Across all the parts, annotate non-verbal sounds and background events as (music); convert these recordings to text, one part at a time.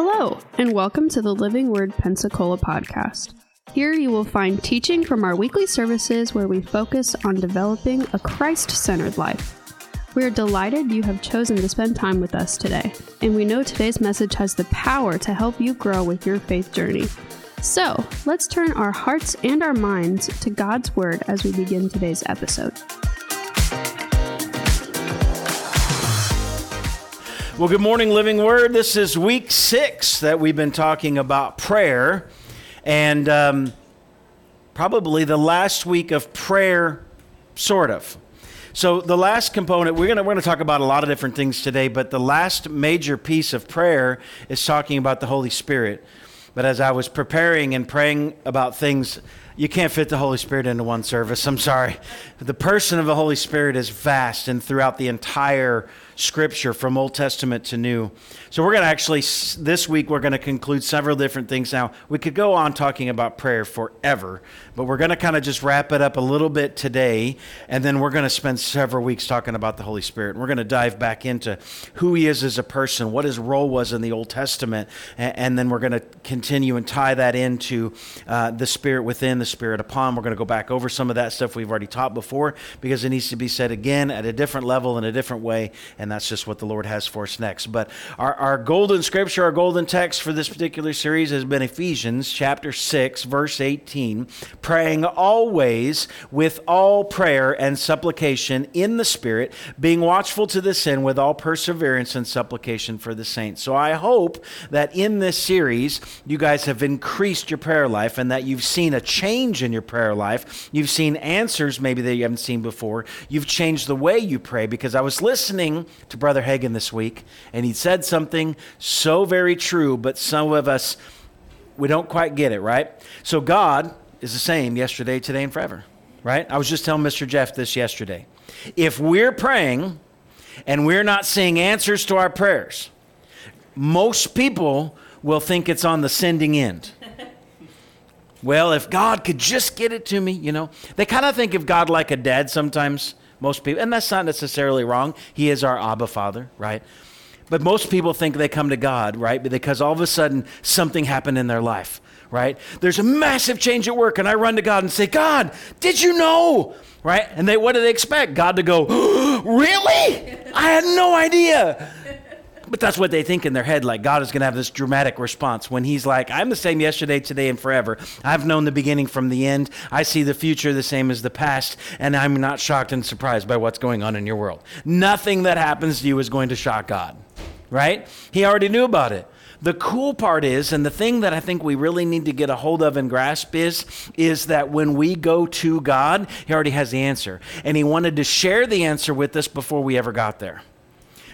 Hello, and welcome to the Living Word Pensacola podcast. Here you will find teaching from our weekly services where we focus on developing a Christ centered life. We are delighted you have chosen to spend time with us today, and we know today's message has the power to help you grow with your faith journey. So, let's turn our hearts and our minds to God's Word as we begin today's episode. Well, good morning, Living Word. This is week six that we've been talking about prayer, and um, probably the last week of prayer, sort of. So, the last component, we're going we're gonna talk about a lot of different things today, but the last major piece of prayer is talking about the Holy Spirit. But as I was preparing and praying about things, you can't fit the Holy Spirit into one service. I'm sorry. The person of the Holy Spirit is vast and throughout the entire scripture from Old Testament to New. So we're going to actually, this week, we're going to conclude several different things. Now, we could go on talking about prayer forever, but we're going to kind of just wrap it up a little bit today, and then we're going to spend several weeks talking about the Holy Spirit. And We're going to dive back into who he is as a person, what his role was in the Old Testament, and, then we're going to continue and tie that into uh, the Spirit within, the Spirit upon. We're going to go back over some of that stuff we've already taught before because it needs to be said again at a different level in a different way, and that's just what the Lord has for us next. But our, our golden scripture, our golden text for this particular series has been Ephesians chapter 6, verse 18 praying always with all prayer and supplication in the Spirit, being watchful to this end with all perseverance and supplication for the saints. So I hope that in this series, you guys have increased your prayer life and that you've seen a change in your prayer life. You've seen answers maybe that you haven't seen before. You've changed the way you pray because I was listening to Brother Hagin this week and he said something so very true, but some of us, we don't quite get it, right? So God is the same yesterday, today, and forever, right? I was just telling Mr. Jeff this yesterday. If we're praying and we're not seeing answers to our prayers, most people will think it's on the sending end. (laughs) well, if God could just get it to me, you know, they kind of think of God like a dad sometimes, most people, and that's not necessarily wrong. He is our Abba Father, right? But most people think they come to God, right? Because all of a sudden something happened in their life right? There's a massive change at work, and I run to God and say, God, did you know? Right? And they what do they expect? God to go, (gasps) Really? I had no idea. But that's what they think in their head, like God is going to have this dramatic response when He's like, I'm the same yesterday, today, and forever. I've known the beginning from the end. I see the future the same as the past, and I'm not shocked and surprised by what's going on in your world. Nothing that happens to you is going to shock God, right? He already knew about it. The cool part is, and the thing that I think we really need to get a hold of and grasp is, is that when we go to God, He already has the answer. And He wanted to share the answer with us before we ever got there.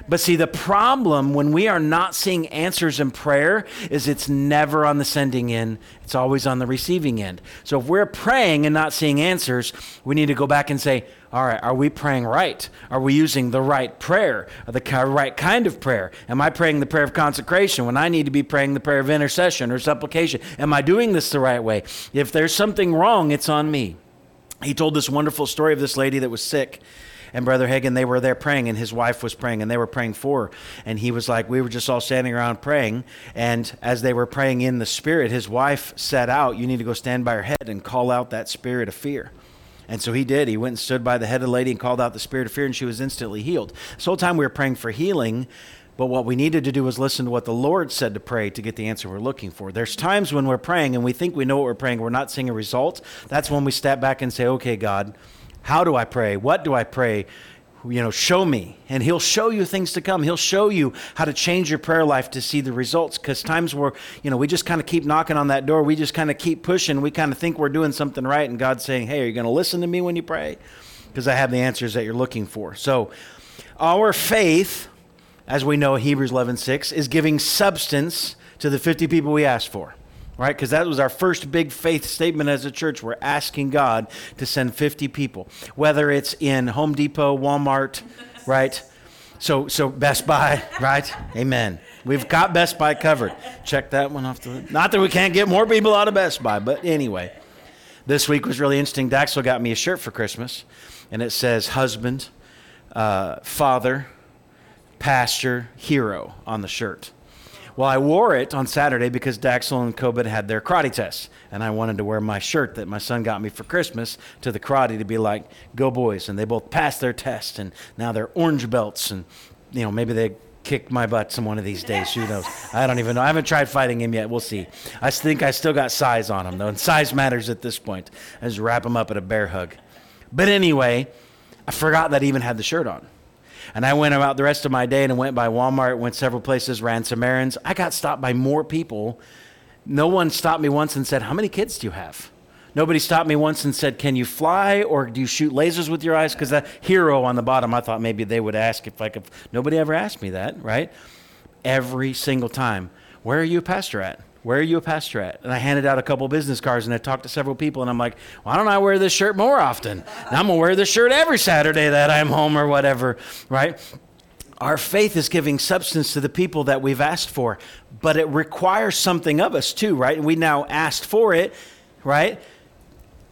But see, the problem when we are not seeing answers in prayer is it's never on the sending end, it's always on the receiving end. So if we're praying and not seeing answers, we need to go back and say, all right, are we praying right? Are we using the right prayer, the right kind of prayer? Am I praying the prayer of consecration when I need to be praying the prayer of intercession or supplication? Am I doing this the right way? If there's something wrong, it's on me. He told this wonderful story of this lady that was sick and Brother Hagin, they were there praying, and his wife was praying, and they were praying for her. And he was like, We were just all standing around praying. And as they were praying in the Spirit, his wife said out, You need to go stand by her head and call out that spirit of fear. And so he did. He went and stood by the head of the lady and called out the spirit of fear, and she was instantly healed. This whole time we were praying for healing, but what we needed to do was listen to what the Lord said to pray to get the answer we're looking for. There's times when we're praying and we think we know what we're praying, we're not seeing a result. That's when we step back and say, Okay, God, how do I pray? What do I pray? You know, show me. And He'll show you things to come. He'll show you how to change your prayer life to see the results. Because times where, you know, we just kind of keep knocking on that door, we just kind of keep pushing, we kind of think we're doing something right, and God's saying, hey, are you going to listen to me when you pray? Because I have the answers that you're looking for. So, our faith, as we know, Hebrews 11 6, is giving substance to the 50 people we asked for right? Because that was our first big faith statement as a church. We're asking God to send 50 people, whether it's in Home Depot, Walmart, right? So, so Best Buy, right? Amen. We've got Best Buy covered. Check that one off the. Not that we can't get more people out of Best Buy, but anyway, this week was really interesting. Daxel got me a shirt for Christmas, and it says husband, uh, father, pastor, hero on the shirt. Well, I wore it on Saturday because Daxel and Kobit had their karate tests. And I wanted to wear my shirt that my son got me for Christmas to the karate to be like, go boys. And they both passed their test. And now they're orange belts. And, you know, maybe they kick my butt some one of these days. Who knows? I don't even know. I haven't tried fighting him yet. We'll see. I think I still got size on him, though. And size matters at this point. I just wrap him up at a bear hug. But anyway, I forgot that I even had the shirt on. And I went about the rest of my day and went by Walmart, went several places, ran some errands. I got stopped by more people. No one stopped me once and said, How many kids do you have? Nobody stopped me once and said, Can you fly or do you shoot lasers with your eyes? Because that hero on the bottom, I thought maybe they would ask if I could. Nobody ever asked me that, right? Every single time. Where are you a pastor at? Where are you a pastor at? And I handed out a couple business cards and I talked to several people and I'm like, why don't I wear this shirt more often? And I'm to wear this shirt every Saturday that I'm home or whatever, right? Our faith is giving substance to the people that we've asked for, but it requires something of us too, right? And we now asked for it, right?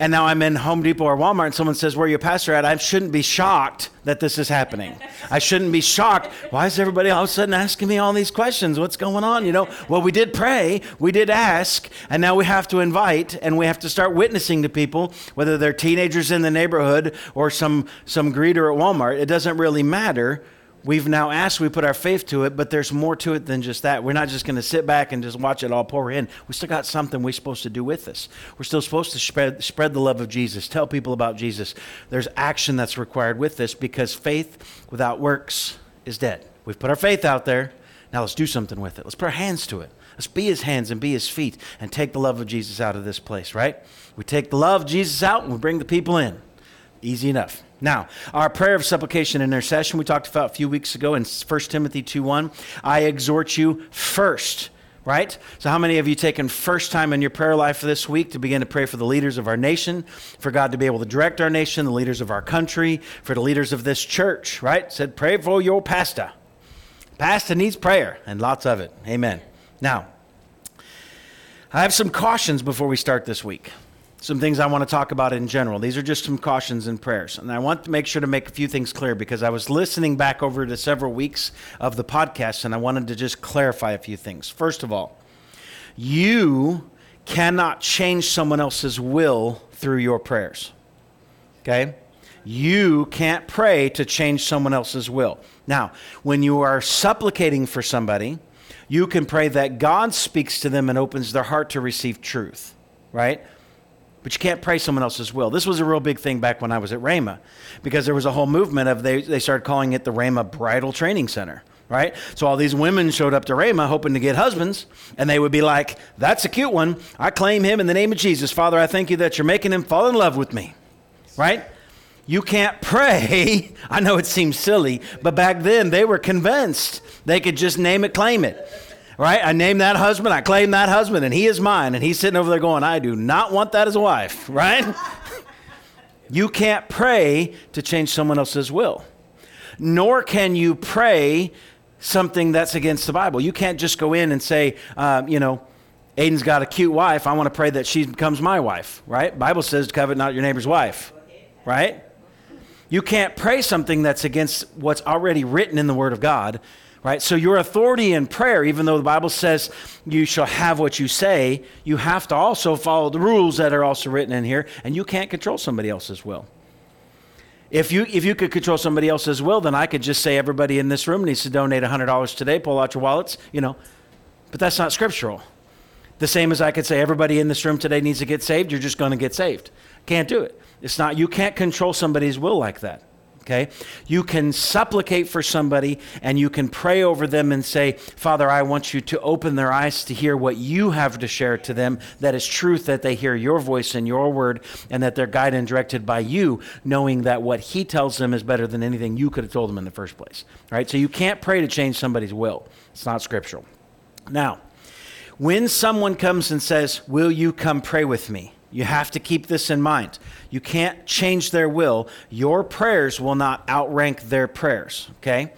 And now I'm in Home Depot or Walmart and someone says, Where are you pastor at? I shouldn't be shocked that this is happening. I shouldn't be shocked. Why is everybody all of a sudden asking me all these questions? What's going on? You know, well, we did pray, we did ask, and now we have to invite and we have to start witnessing to people, whether they're teenagers in the neighborhood or some, some greeter at Walmart. It doesn't really matter we've now asked, we put our faith to it, but there's more to it than just that. We're not just going to sit back and just watch it all pour in. We still got something we're supposed to do with this. We're still supposed to spread, spread the love of Jesus, tell people about Jesus. There's action that's required with this because faith without works is dead. We've put our faith out there. Now let's do something with it. Let's put our hands to it. Let's be his hands and be his feet and take the love of Jesus out of this place, right? We take the love of Jesus out and we bring the people in. Easy enough. Now, our prayer of supplication and intercession we talked about a few weeks ago in 1 Timothy 2 1. I exhort you first right? So, how many of you taken first time in your prayer life for this week to begin to pray for the leaders of our nation, for God to be able to direct our nation, the leaders of our country, for the leaders of this church, right? Said, pray for your pastor. Pastor needs prayer, and lots of it. Amen. Now, I have some cautions before we start this week some things I want to talk about in general. These are just some cautions and prayers. And I want to make sure to make a few things clear because I was listening back over to several weeks of the podcast and I wanted to just clarify a few things. First of all, you cannot change someone else's will through your prayers. Okay? You can't pray to change someone else's will. Now, when you are supplicating for somebody, you can pray that God speaks to them and opens their heart to receive truth, right? But you can't pray someone else's will. This was a real big thing back when I was at Rhema because there was a whole movement of they, they started calling it the Rhema Bridal Training Center, right? So all these women showed up to Rhema hoping to get husbands, and they would be like, That's a cute one. I claim him in the name of Jesus. Father, I thank you that you're making him fall in love with me, right? You can't pray. (laughs) I know it seems silly, but back then they were convinced they could just name it, claim it right? I name that husband, I claim that husband, and he is mine. And he's sitting over there going, I do not want that as a wife, (laughs) right? you can't pray to change someone else's will, nor can you pray something that's against the Bible. You can't just go in and say, um, you know, Aiden's got a cute wife. I want to pray that she becomes my wife, right? Bible says, covet not your neighbor's wife, right? You can't pray something that's against what's already written in the Word of God right? So your authority in prayer, even though the Bible says you shall have what you say, you have to also follow the rules that are also written in here, and you can't control somebody else's will. If you, if you could control somebody else's will, then I could just say everybody in this room needs to donate $100 today, pull out your wallets, you know. But that's not scriptural. The same as I could say everybody in this room today needs to get saved, you're just going to get saved. Can't do it. It's not, you can't control somebody's will like that okay? You can supplicate for somebody and you can pray over them and say, Father, I want you to open their eyes to hear what you have to share to them that is truth, that they hear your voice and your word, and that they're guided and directed by you, knowing that what He tells them is better than anything you could have told them in the first place, right? So you can't pray to change somebody's will, it's not scriptural. Now, when someone comes and says, Will you come pray with me? You have to keep this in mind. You can't change their will. Your prayers will not outrank their prayers, okay?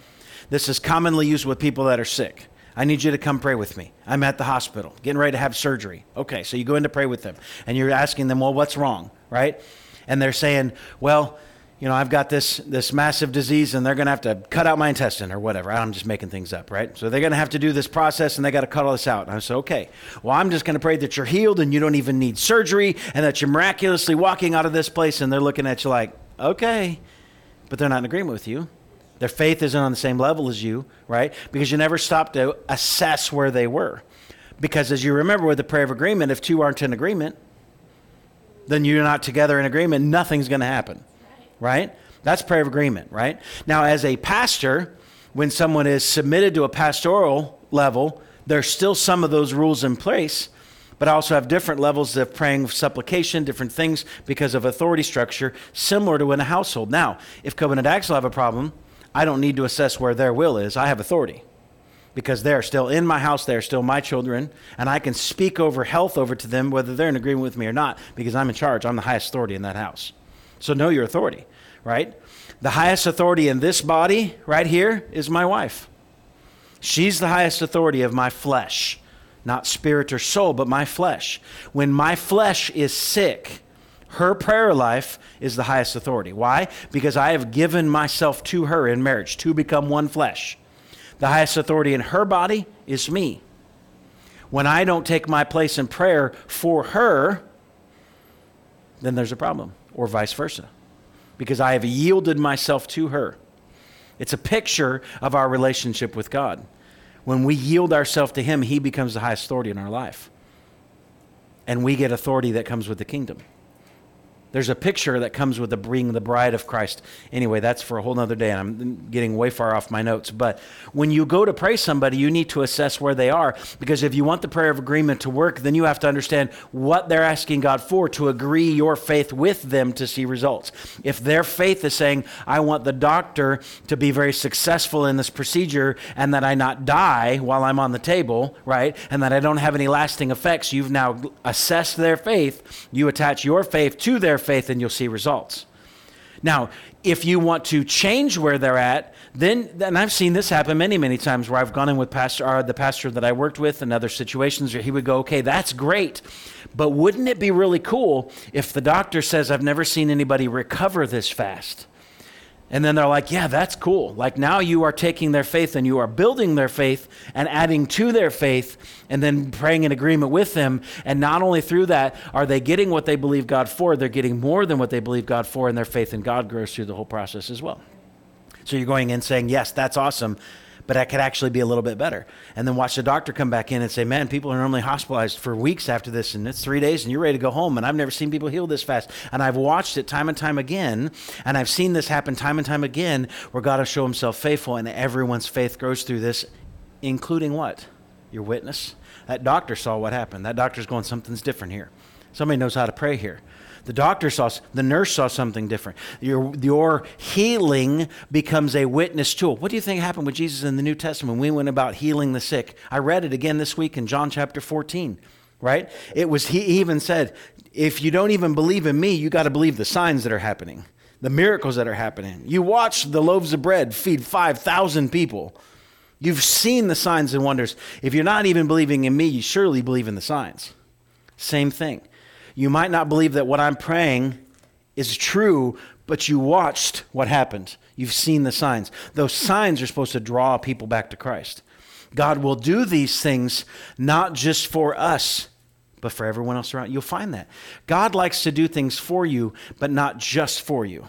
This is commonly used with people that are sick. I need you to come pray with me. I'm at the hospital, getting ready to have surgery. Okay, so you go in to pray with them, and you're asking them, well, what's wrong, right? And they're saying, well, you know, I've got this, this massive disease and they're going to have to cut out my intestine or whatever. I'm just making things up, right? So they're going to have to do this process and they got to cut all this out. And I said, okay, well, I'm just going to pray that you're healed and you don't even need surgery and that you're miraculously walking out of this place. And they're looking at you like, okay, but they're not in agreement with you. Their faith isn't on the same level as you, right? Because you never stopped to assess where they were. Because as you remember with the prayer of agreement, if two aren't in agreement, then you're not together in agreement, nothing's going to happen right? That's prayer of agreement, right? Now, as a pastor, when someone is submitted to a pastoral level, there's still some of those rules in place, but I also have different levels of praying supplication, different things because of authority structure, similar to in a household. Now, if Covenant Axel have a problem, I don't need to assess where their will is. I have authority because they're still in my house, they're still my children, and I can speak over health over to them whether they're in agreement with me or not because I'm in charge. I'm the highest authority in that house. So know your authority, right? The highest authority in this body right here is my wife. She's the highest authority of my flesh, not spirit or soul, but my flesh. When my flesh is sick, her prayer life is the highest authority. Why? Because I have given myself to her in marriage to become one flesh. The highest authority in her body is me. When I don't take my place in prayer for her, then there's a problem or vice versa, because I have yielded myself to her. It's a picture of our relationship with God. When we yield ourselves to Him, He becomes the highest authority in our life. And we get authority that comes with the kingdom. There's a picture that comes with the being the bride of Christ. Anyway, that's for a whole other day, and I'm getting way far off my notes. But when you go to pray somebody, you need to assess where they are, because if you want the prayer of agreement to work, then you have to understand what they're asking God for to agree your faith with them to see results. If their faith is saying, I want the doctor to be very successful in this procedure and that I not die while I'm on the table, right, and that I don't have any lasting effects, you've now assessed their faith, you attach your faith to their faith and you'll see results. Now, if you want to change where they're at, then, and I've seen this happen many, many times where I've gone in with pastor, or the pastor that I worked with in other situations where he would go, okay, that's great. But wouldn't it be really cool if the doctor says, I've never seen anybody recover this fast? And then they're like, yeah, that's cool. Like now you are taking their faith and you are building their faith and adding to their faith and then praying in agreement with them. And not only through that are they getting what they believe God for, they're getting more than what they believe God for, and their faith in God grows through the whole process as well. So you're going in saying, yes, that's awesome but I could actually be a little bit better. And then watch the doctor come back in and say, man, people are normally hospitalized for weeks after this, and it's three days, and you're ready to go home. And I've never seen people heal this fast. And I've watched it time and time again, and I've seen this happen time and time again where God will show himself faithful, and everyone's faith grows through this, including what? Your witness. That doctor saw what happened. That doctor's going, something's different here. Somebody knows how to pray here. The doctor saw, the nurse saw something different. Your, your healing becomes a witness tool. What do you think happened with Jesus in the New Testament when we went about healing the sick? I read it again this week in John chapter 14, right? It was, he even said, if you don't even believe in me, you got to believe the signs that are happening, the miracles that are happening. You watch the loaves of bread feed 5,000 people. You've seen the signs and wonders. If you're not even believing in me, you surely believe in the signs. Same thing. You might not believe that what I'm praying is true, but you watched what happened. You've seen the signs. Those signs are supposed to draw people back to Christ. God will do these things not just for us, but for everyone else around. You'll find that. God likes to do things for you, but not just for you.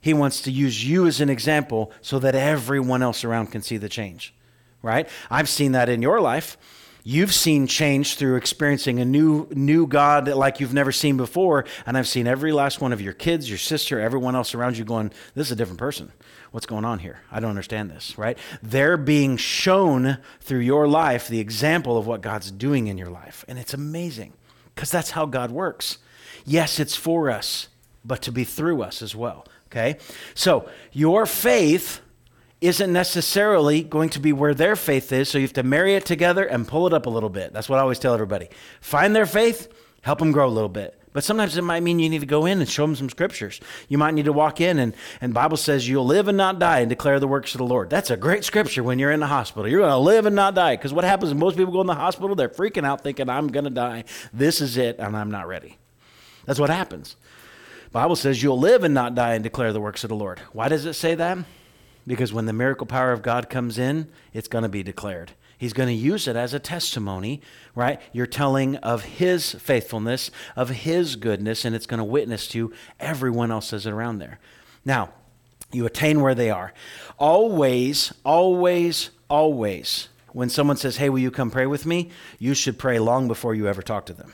He wants to use you as an example so that everyone else around can see the change, right? I've seen that in your life you've seen change through experiencing a new new God like you've never seen before. And I've seen every last one of your kids, your sister, everyone else around you going, This is a different person. What's going on here? I don't understand this, right? They're being shown through your life the example of what God's doing in your life. And it's amazing because that's how God works. Yes, it's for us, but to be through us as well. Okay? So your faith isn't necessarily going to be where their faith is. So you have to marry it together and pull it up a little bit. That's what I always tell everybody. Find their faith, help them grow a little bit. But sometimes it might mean you need to go in and show them some scriptures. You might need to walk in and, and Bible says you'll live and not die and declare the works of the Lord. That's a great scripture when you're in the hospital. You're going to live and not die. Because what happens when most people go in the hospital, they're freaking out thinking, I'm going to die. This is it, and I'm not ready. That's what happens. Bible says you'll live and not die and declare the works of the Lord. Why does it say that? Because when the miracle power of God comes in, it's going to be declared. He's going to use it as a testimony, right? You're telling of His faithfulness, of His goodness, and it's going to witness to everyone else that's around there. Now, you attain where they are. Always, always, always, when someone says, Hey, will you come pray with me? You should pray long before you ever talk to them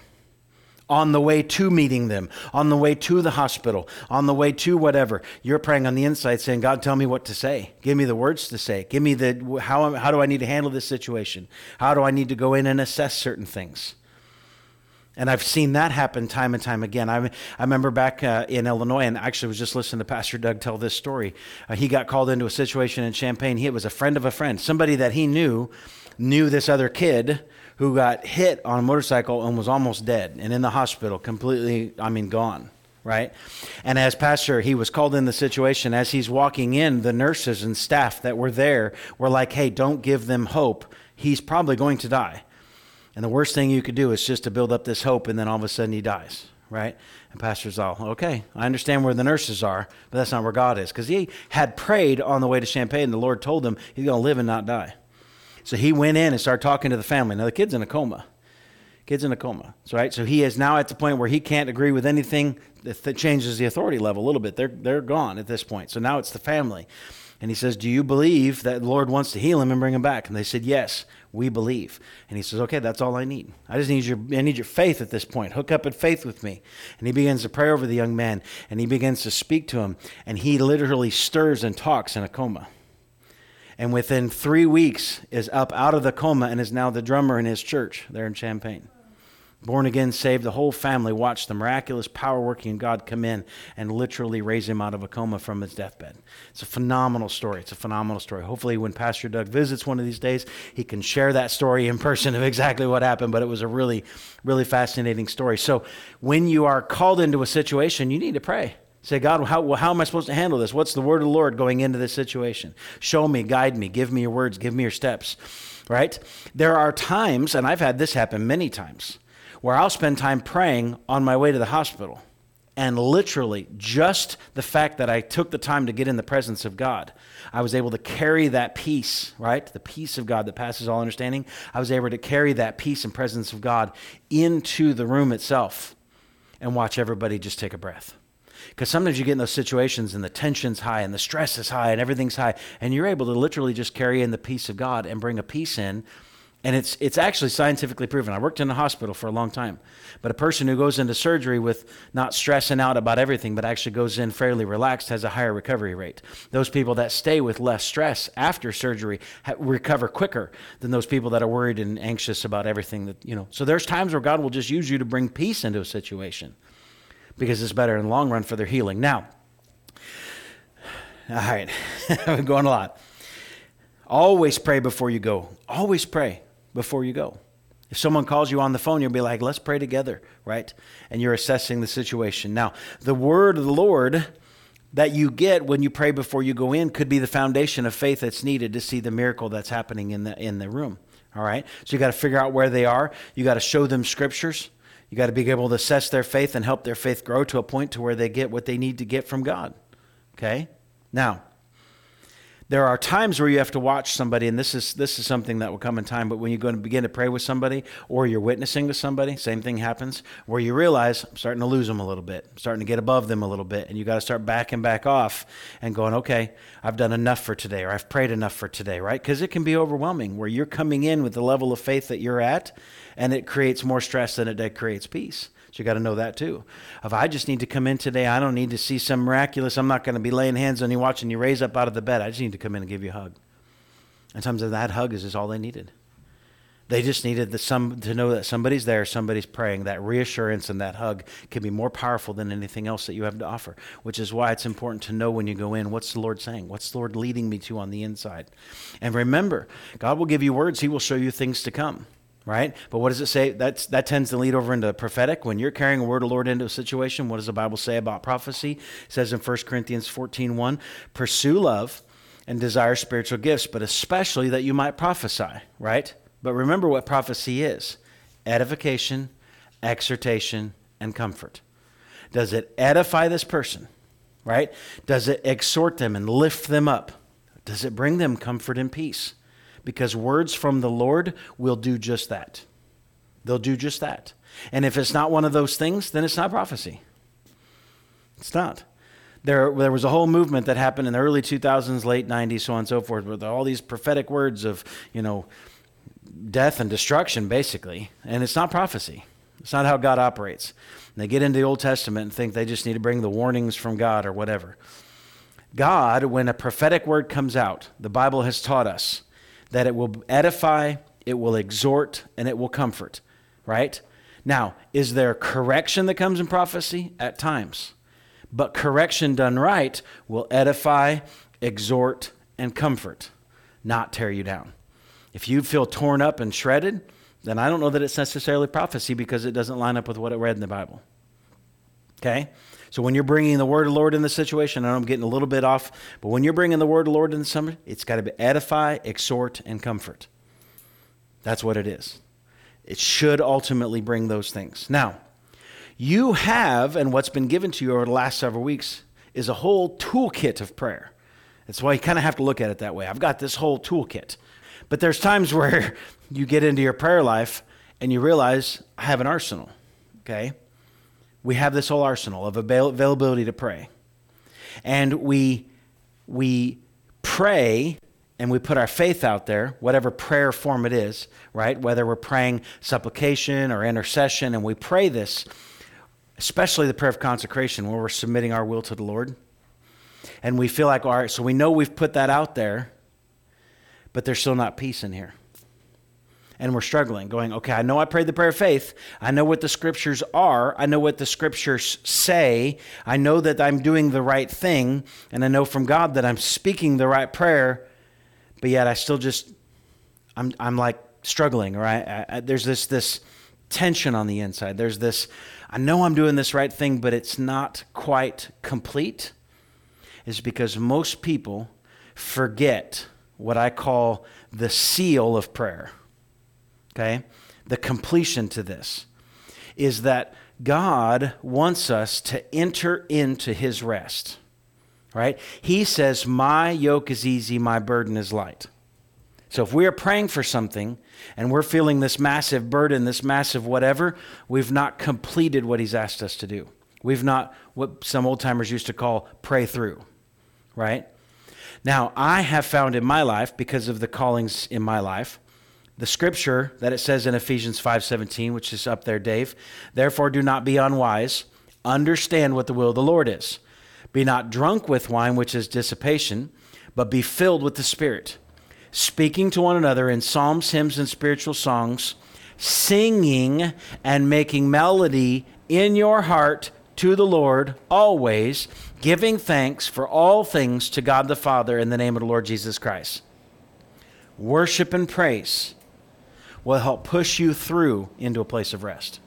on the way to meeting them, on the way to the hospital, on the way to whatever. You're praying on the inside saying, God, tell me what to say. Give me the words to say. Give me the, how, how do I need to handle this situation? How do I need to go in and assess certain things? And I've seen that happen time and time again. I, I remember back uh, in Illinois, and actually was just listening to Pastor Doug tell this story. Uh, he got called into a situation in Champaign. He was a friend of a friend, somebody that he knew knew this other kid who got hit on a motorcycle and was almost dead and in the hospital, completely, I mean, gone, right? And as pastor, he was called in the situation. As he's walking in, the nurses and staff that were there were like, hey, don't give them hope. He's probably going to die. And the worst thing you could do is just to build up this hope, and then all of a sudden he dies, right? And pastor's all, okay, I understand where the nurses are, but that's not where God is. Because he had prayed on the way to Champaign. and the Lord told him he's going to live and not die. So he went in and started talking to the family. Now the kid's in a coma. Kid's in a coma. So, right? So he is now at the point where he can't agree with anything that changes the authority level a little bit. They're, they're gone at this point. So now it's the family. And he says, Do you believe that the Lord wants to heal him and bring him back? And they said, Yes, we believe. And he says, Okay, that's all I need. I just need your I need your faith at this point. Hook up in faith with me. And he begins to pray over the young man and he begins to speak to him. And he literally stirs and talks in a coma and within three weeks is up out of the coma and is now the drummer in his church there in Champaign. Born again, saved, the whole family watched the miraculous power working God come in and literally raise him out of a coma from his deathbed. It's a phenomenal story. It's a phenomenal story. Hopefully, when Pastor Doug visits one of these days, he can share that story in person of exactly what happened. But it was a really, really fascinating story. So, when you are called into a situation, you need to pray. Say, God, how, well, how am I supposed to handle this? What's the word of the Lord going into this situation? Show me, guide me, give me your words, give me your steps, right? There are times, and I've had this happen many times, where I'll spend time praying on my way to the hospital. And literally, just the fact that I took the time to get in the presence of God, I was able to carry that peace, right? The peace of God that passes all understanding. I was able to carry that peace and presence of God into the room itself and watch everybody just take a breath. Because sometimes you get in those situations and the tension's high and the stress is high and everything's high, and you're able to literally just carry in the peace of God and bring a peace in. And it's, it's actually scientifically proven. I worked in a hospital for a long time. But a person who goes into surgery with not stressing out about everything, but actually goes in fairly relaxed, has a higher recovery rate. Those people that stay with less stress after surgery ha- recover quicker than those people that are worried and anxious about everything that, you know. So there's times where God will just use you to bring peace into a situation because it's better in the long run for their healing. Now, all right, (laughs) I'm going a lot. Always pray before you go. Always pray before you go. If someone calls you on the phone, you'll be like, let's pray together, right? And you're assessing the situation. Now, the word of the Lord that you get when you pray before you go in could be the foundation of faith that's needed to see the miracle that's happening in the in the room. All right? So you got to figure out where they are. You got to show them scriptures. You got to be able to assess their faith and help their faith grow to a point to where they get what they need to get from God. Okay? Now, there are times where you have to watch somebody, and this is this is something that will come in time. But when you're going to begin to pray with somebody, or you're witnessing to somebody, same thing happens. Where you realize I'm starting to lose them a little bit, I'm starting to get above them a little bit, and you got to start backing back off and going, okay, I've done enough for today, or I've prayed enough for today, right? Because it can be overwhelming. Where you're coming in with the level of faith that you're at, and it creates more stress than it creates peace. So you got to know that too. If I just need to come in today, I don't need to see some miraculous. I'm not going to be laying hands on you, watching you raise up out of the bed. I just need to come in and give you a hug. And sometimes that hug is just all they needed. They just needed the some to know that somebody's there, somebody's praying. That reassurance and that hug can be more powerful than anything else that you have to offer. Which is why it's important to know when you go in, what's the Lord saying? What's the Lord leading me to on the inside? And remember, God will give you words. He will show you things to come right? But what does it say? That's, that tends to lead over into prophetic. When you're carrying a word of Lord into a situation, what does the Bible say about prophecy? It says in 1 Corinthians 14 1, pursue love and desire spiritual gifts, but especially that you might prophesy, right? But remember what prophecy is edification, exhortation, and comfort. Does it edify this person? Right? Does it exhort them and lift them up? Does it bring them comfort and peace? Because words from the Lord will do just that. They'll do just that. And if it's not one of those things, then it's not prophecy. It's not. There, there was a whole movement that happened in the early 2000s, late 90s, so on and so forth, with all these prophetic words of, you know, death and destruction, basically. And it's not prophecy. It's not how God operates. And they get into the Old Testament and think they just need to bring the warnings from God or whatever. God, when a prophetic word comes out, the Bible has taught us that it will edify, it will exhort, and it will comfort, right? Now, is there correction that comes in prophecy? At times. But correction done right will edify, exhort, and comfort, not tear you down. If you feel torn up and shredded, then I don't know that it's necessarily prophecy because it doesn't line up with what it read in the Bible. Okay? So when you're bringing the word of the Lord in the situation, I know I'm getting a little bit off, but when you're bringing the word of the Lord in the summer, it's got to be edify, exhort, and comfort. That's what it is. It should ultimately bring those things. Now, you have, and what's been given to you over the last several weeks, is a whole toolkit of prayer. That's why you kind of have to look at it that way. I've got this whole toolkit. But there's times (laughs) where you get into your prayer life and you realize, I have an arsenal. Okay? We have this whole arsenal of availability to pray. And we, we pray and we put our faith out there, whatever prayer form it is, right? Whether we're praying supplication or intercession, and we pray this, especially the prayer of consecration, where we're submitting our will to the Lord. And we feel like, all right, so we know we've put that out there, but there's still not peace in here and we're struggling, going, okay, I know I prayed the prayer of faith. I know what the scriptures are. I know what the scriptures say. I know that I'm doing the right thing. And I know from God that I'm speaking the right prayer. But yet I still just, I'm, I'm like struggling, right? I, I, there's this, this tension on the inside. There's this, I know I'm doing this right thing, but it's not quite complete. Is because most people forget what I call the seal of prayer okay? The completion to this is that God wants us to enter into his rest, right? He says, My yoke is easy, my burden is light. So if we are praying for something and we're feeling this massive burden, this massive whatever, we've not completed what he's asked us to do. We've not, what some old timers used to call pray through, right? Now, I have found in my life, because of the callings in my life, the scripture that it says in Ephesians 5:17, which is up there, Dave. Therefore do not be unwise, understand what the will of the Lord is. Be not drunk with wine, which is dissipation, but be filled with the Spirit, speaking to one another in psalms, hymns, and spiritual songs, singing and making melody in your heart to the Lord always, giving thanks for all things to God the Father in the name of the Lord Jesus Christ. Worship and praise will help push you through into a place of rest.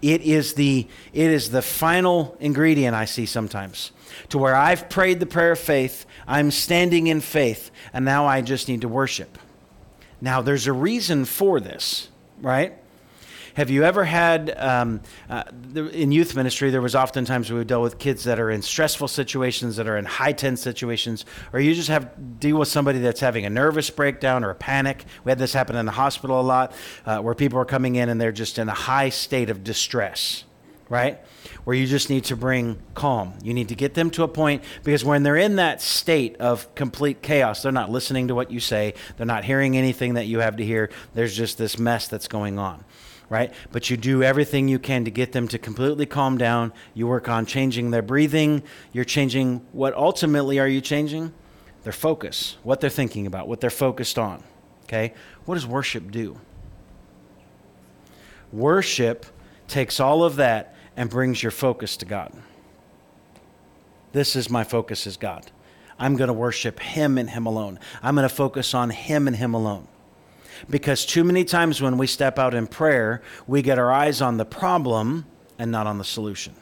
It is the, it is the final ingredient I see sometimes to where I've prayed the prayer of faith, I'm standing in faith, and now I just need to worship. Now, there's a reason for this, right? Have you ever had um, uh, in youth ministry? There was oftentimes we would deal with kids that are in stressful situations, that are in high tense situations, or you just have deal with somebody that's having a nervous breakdown or a panic. We had this happen in the hospital a lot, uh, where people are coming in and they're just in a high state of distress, right? Where you just need to bring calm. You need to get them to a point because when they're in that state of complete chaos, they're not listening to what you say, they're not hearing anything that you have to hear. There's just this mess that's going on right? But you do everything you can to get them to completely calm down. You work on changing their breathing. You're changing what ultimately are you changing? Their focus, what they're thinking about, what they're focused on. Okay? What does worship do? Worship takes all of that and brings your focus to God. This is my focus is God. I'm going to worship Him and Him alone. I'm going to focus on Him and Him alone. Because too many times when we step out in prayer, we get our eyes on the problem and not on the solution.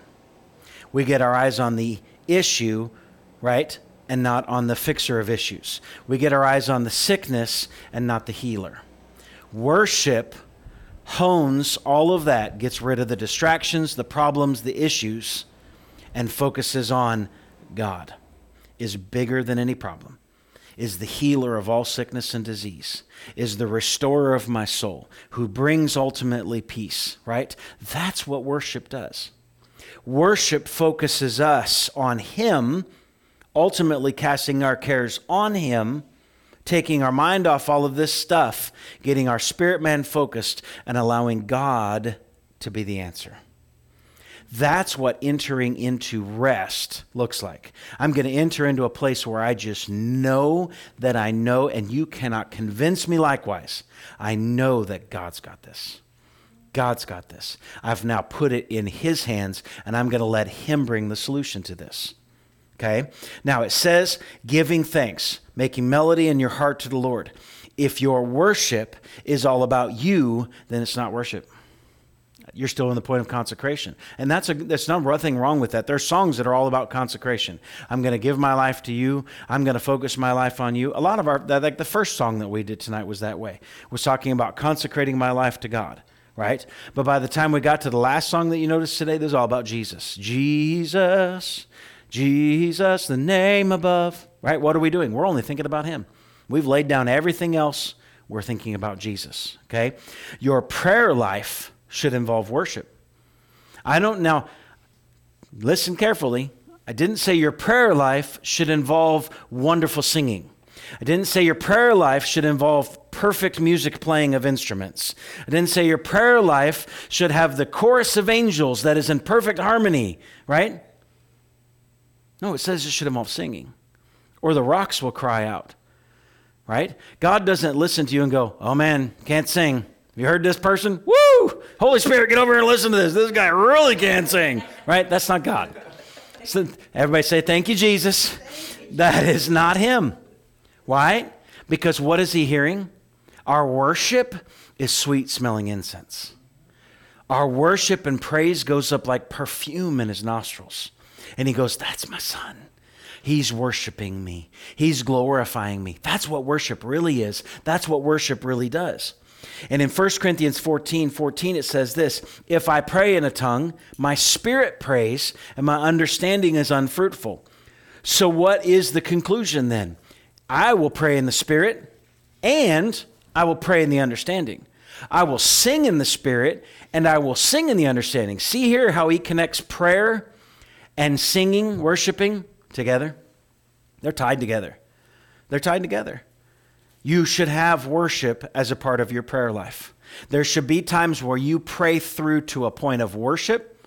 We get our eyes on the issue, right? And not on the fixer of issues. We get our eyes on the sickness and not the healer. Worship hones all of that, gets rid of the distractions, the problems, the issues, and focuses on God, is bigger than any problem, is the healer of all sickness and disease, is the restorer of my soul, who brings ultimately peace, right? That's what worship does. Worship focuses us on Him, ultimately casting our cares on Him taking our mind off all of this stuff, getting our spirit man focused, and allowing God to be the answer. That's what entering into rest looks like. I'm going to enter into a place where I just know that I know, and you cannot convince me likewise. I know that God's got this. God's got this. I've now put it in His hands, and I'm going to let Him bring the solution to this. Okay? Now it says giving thanks, making melody in your heart to the Lord. If your worship is all about you, then it's not worship. You're still in the point of consecration. And that's a there's nothing wrong with that. There's songs that are all about consecration. I'm going to give my life to you. I'm going to focus my life on you. A lot of our like the first song that we did tonight was that way. Was talking about consecrating my life to God right? But by the time we got to the last song that you noticed today, this is all about Jesus. Jesus, Jesus, the name above, right? What are we doing? We're only thinking about Him. We've laid down everything else. We're thinking about Jesus, okay? Your prayer life should involve worship. I don't now, listen carefully. I didn't say your prayer life should involve wonderful singing. I didn't say your prayer life should involve perfect music playing of instruments. I didn't say your prayer life should have the chorus of angels that is in perfect harmony, right? No, it says it should involve singing, or the rocks will cry out. Right? God doesn't listen to you and go, oh man, can't sing. Have you heard this person? Woo! Holy Spirit, get over here and listen to this. This guy really can't sing. Right? That's not God. So everybody say, thank you, Jesus. That is not him. Why? Because what is he hearing? Our worship is sweet smelling incense. Our worship and praise goes up like perfume in his nostrils. And he goes, That's my son. He's worshiping me. He's glorifying me. That's what worship really is. That's what worship really does. And in 1 Corinthians 14 14, it says this If I pray in a tongue, my spirit prays, and my understanding is unfruitful. So, what is the conclusion then? I will pray in the spirit, and I will pray in the understanding. I will sing in the spirit, and I will sing in the understanding. See here how he connects prayer and singing, worshiping together, they're tied together. They're tied together. You should have worship as a part of your prayer life. There should be times where you pray through to a point of worship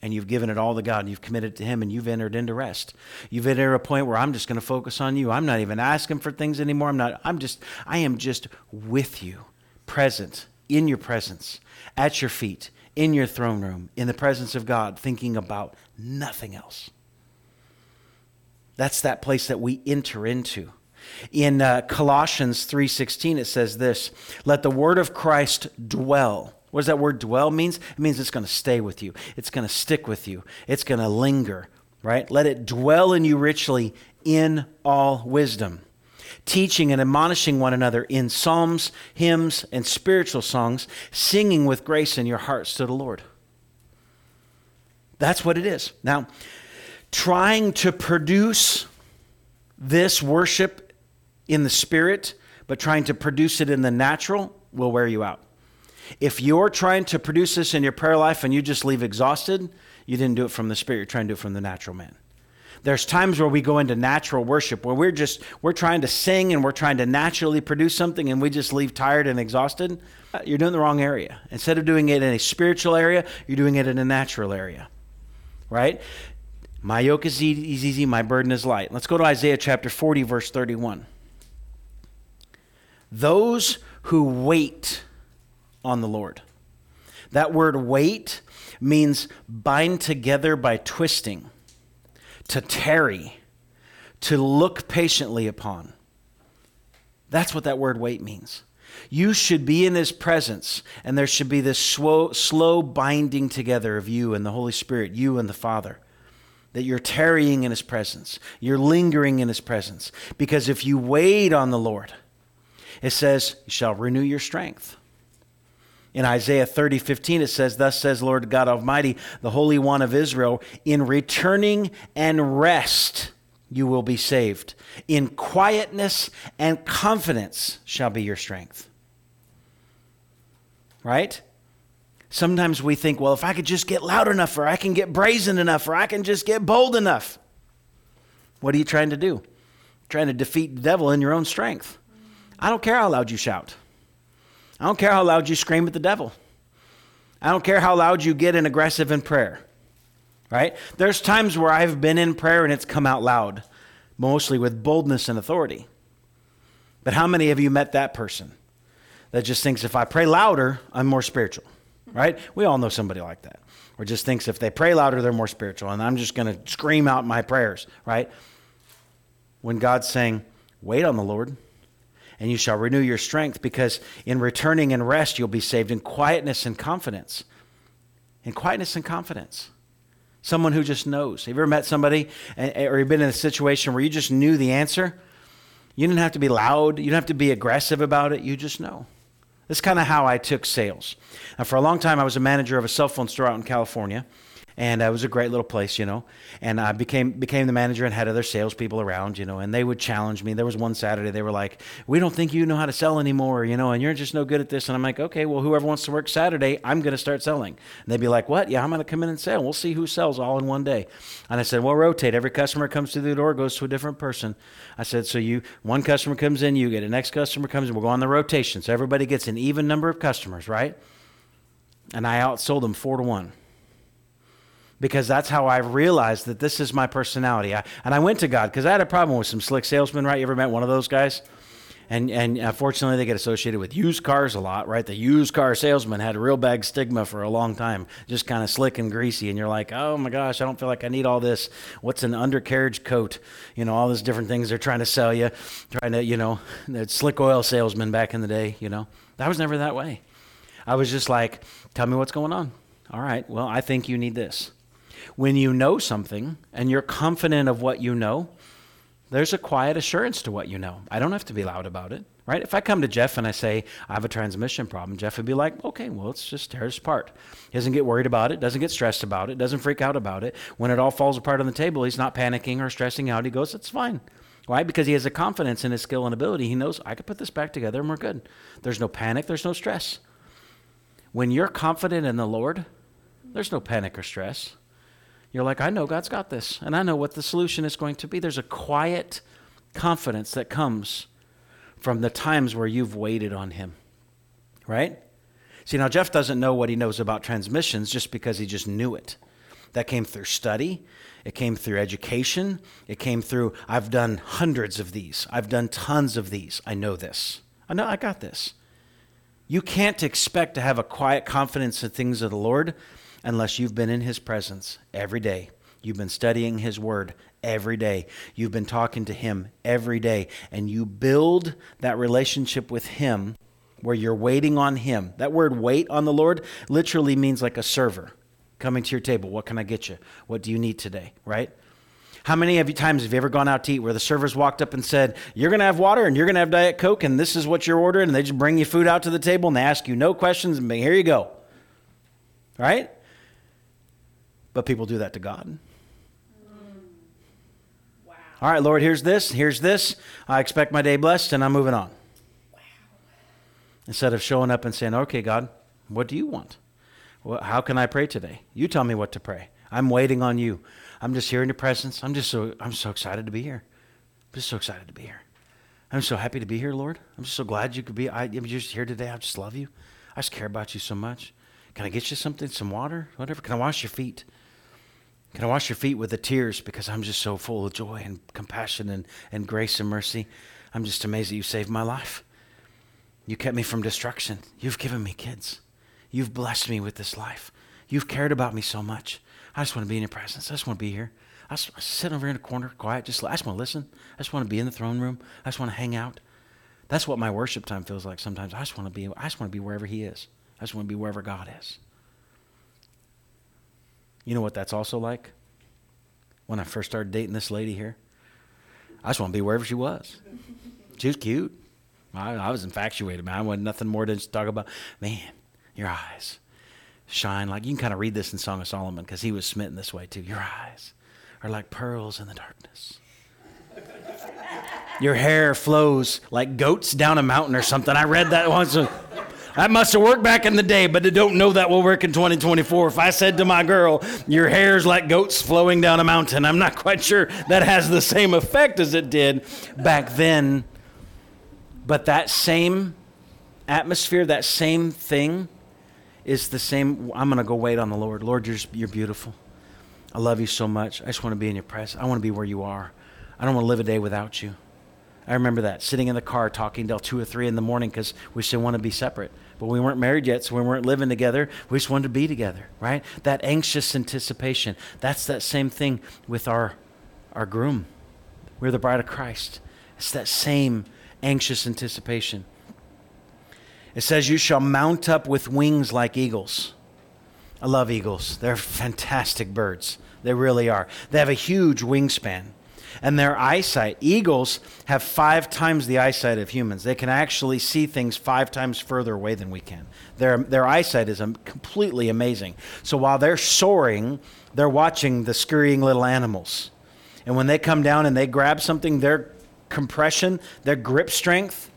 and you've given it all to God. And you've committed to Him and you've entered into rest. You've entered a point where I'm just going to focus on you. I'm not even asking for things anymore. I'm not, I'm just, I am just with you, present, in your presence, at your feet, in your throne room, in the presence of God, thinking about nothing else. That's that place that we enter into. In uh, Colossians 3:16 it says this, "Let the word of Christ dwell." What does that word dwell means? It means it's going to stay with you. It's going to stick with you. It's going to linger, right? Let it dwell in you richly in all wisdom, teaching and admonishing one another in psalms, hymns, and spiritual songs, singing with grace in your hearts to the Lord. That's what it is. Now, trying to produce this worship in the spirit, but trying to produce it in the natural will wear you out. If you're trying to produce this in your prayer life and you just leave exhausted, you didn't do it from the spirit, you're trying to do it from the natural man. There's times where we go into natural worship where we're just we're trying to sing and we're trying to naturally produce something and we just leave tired and exhausted. Uh, you're doing the wrong area. Instead of doing it in a spiritual area, you're doing it in a natural area right? My yoke is easy, my burden is light. Let's go to Isaiah chapter 40, verse 31. Those who wait on the Lord. That word wait means bind together by twisting, to tarry, to look patiently upon. That's what that word wait means. You should be in His presence, and there should be this slow, slow binding together of you and the Holy Spirit, you and the Father. That you're tarrying in His presence, you're lingering in His presence. Because if you wait on the Lord, it says, you shall renew your strength. In Isaiah 30, 15, it says, Thus says Lord God Almighty, the Holy One of Israel, in returning and rest you will be saved. In quietness and confidence shall be your strength. Right? Sometimes we think, well, if I could just get loud enough, or I can get brazen enough, or I can just get bold enough. What are you trying to do? Trying to defeat the devil in your own strength. I don't care how loud you shout. I don't care how loud you scream at the devil. I don't care how loud you get and aggressive in prayer. Right? There's times where I've been in prayer and it's come out loud, mostly with boldness and authority. But how many of you met that person that just thinks if I pray louder, I'm more spiritual? Right? We all know somebody like that. Or just thinks if they pray louder, they're more spiritual, and I'm just going to scream out my prayers, right? When God's saying, wait on the Lord and you shall renew your strength because in returning and rest you'll be saved in quietness and confidence. In quietness and confidence. Someone who just knows. Have you ever met somebody eh, eh, or you've been in a situation where you just knew the answer? You didn't have to be loud, you didn't have to be aggressive about it, you just know. That's kind of how I took sales. Now, for a long time, I was a manager of a cell phone store out in California and uh, it was a great little place, you know. And I became became the manager and had other salespeople around, you know, and they would challenge me. There was one Saturday they were like, "We don't think you know how to sell anymore, you know, and you're just no good at this." And I'm like, "Okay, well, whoever wants to work Saturday, I'm going to start selling." And they'd be like, "What? Yeah, I'm going to come in and sell. We'll see who sells all in one day." And I said, "Well, rotate. Every customer comes through the door goes to a different person." I said, "So you one customer comes in, you get a next customer comes in. We'll go on the rotation, so everybody gets an even number of customers, right?" And I outsold them four to one because that's how I realized that this is my personality. I, and I went to God because I had a problem with some slick salesmen, right? You ever met one of those guys? And, and uh, unfortunately, they get associated with used cars a lot, right? The used car salesman had a real bad stigma for a long time, just kind of slick and greasy. And you're like, oh my gosh, I don't feel like I need all this. What's an undercarriage coat? You know, all these different things they're trying to sell you, trying to, you know, (laughs) the slick oil salesman back in the day, you know. I was never that way. I was just like, tell me what's going on. All right, well, I think you need this. When you know something and you're confident of what you know, there's a quiet assurance to what you know. I don't have to be loud about it, right? If I come to Jeff and I say, I have a transmission problem, Jeff would be like, okay, well, let's just tear this apart. He doesn't get worried about it, doesn't get stressed about it, doesn't freak out about it. When it all falls apart on the table, he's not panicking or stressing out. He goes, it's fine. Why? Because he has a confidence in his skill and ability. He knows, I could put this back together and we're good. There's no panic, there's no stress. When you're confident in the Lord, there's no panic or stress. You're like, I know God's got this, and I know what the solution is going to be. There's a quiet confidence that comes from the times where you've waited on Him, right? See, now Jeff doesn't know what he knows about transmissions just because he just knew it. That came through study, it came through education, it came through, I've done hundreds of these, I've done tons of these. I know this. I know I got this. You can't expect to have a quiet confidence in things of the Lord unless you've been in His presence every day. You've been studying His Word every day. You've been talking to Him every day. And you build that relationship with Him where you're waiting on Him. That word wait on the Lord literally means like a server coming to your table. What can I get you? What do you need today? Right? How many of you times have you ever gone out to eat where the servers walked up and said, You're going to have water and you're going to have Diet Coke and this is what you're ordering? And they just bring you food out to the table and they ask you no questions and here you go. Right? But people do that to God. Mm. Wow. All right, Lord, here's this, here's this. I expect my day blessed, and I'm moving on. Wow. Instead of showing up and saying, okay, God, what do you want? Well, how can I pray today? You tell me what to pray. I'm waiting on you. I'm just here in your presence. I'm just so I'm so excited to be here. I'm just so excited to be here. I'm so happy to be here, Lord. I'm just so glad you could be. I, am just here today. I just love you. I just care about you so much. Can I get you something, some water, whatever? Can I wash your feet? Can I wash your feet with the tears because I'm just so full of joy and compassion and, and grace and mercy? I'm just amazed that you saved my life. You kept me from destruction. You've given me kids. You've blessed me with this life. You've cared about me so much. I just want to be in your presence. I just want to be here. I just, I sit over in a corner, quiet. Just I just want to listen. I just want to be in the throne room. I just want to hang out. That's what my worship time feels like sometimes. I just want to be. I just want to be wherever He is. I just want to be wherever God is. You know what that's also like? When I first started dating this lady here, I just want to be wherever she was. She was cute. I, I was infatuated, man. I wanted nothing more than just talk about, man, Your eyes shine like, you can kind of read this in Song of Solomon because he was smitten this way too. Your eyes are like pearls in the darkness. Your hair flows like goats down a mountain or something. I read that once. That must have worked back in the day, but I don't know that will work in 2024. If I said to my girl, Your hair's like goats flowing down a mountain, I'm not quite sure that has the same effect as it did back then. But that same atmosphere, that same thing, is the same. I'm going to go wait on the Lord. Lord, you're, you're beautiful. I love you so much. I just want to be in your presence. I want to be where you are. I don't want to live a day without you. I remember that, sitting in the car talking till 2 or 3 in the morning because we still want to be separate. But we weren't married yet, so we weren't living together. We just wanted to be together, right? That anxious anticipation. That's that same thing with our, our groom. We're the bride of Christ. It's that same anxious anticipation. It says, You shall mount up with wings like eagles. I love eagles. They're fantastic birds. They really are. They have a huge wingspan and their eyesight. Eagles have five times the eyesight of humans. They can actually see things five times further away than we can. Their, their eyesight is um, completely amazing. So while they're soaring, they're watching the scurrying little animals. And when they come down and they grab something, their compression, their grip strength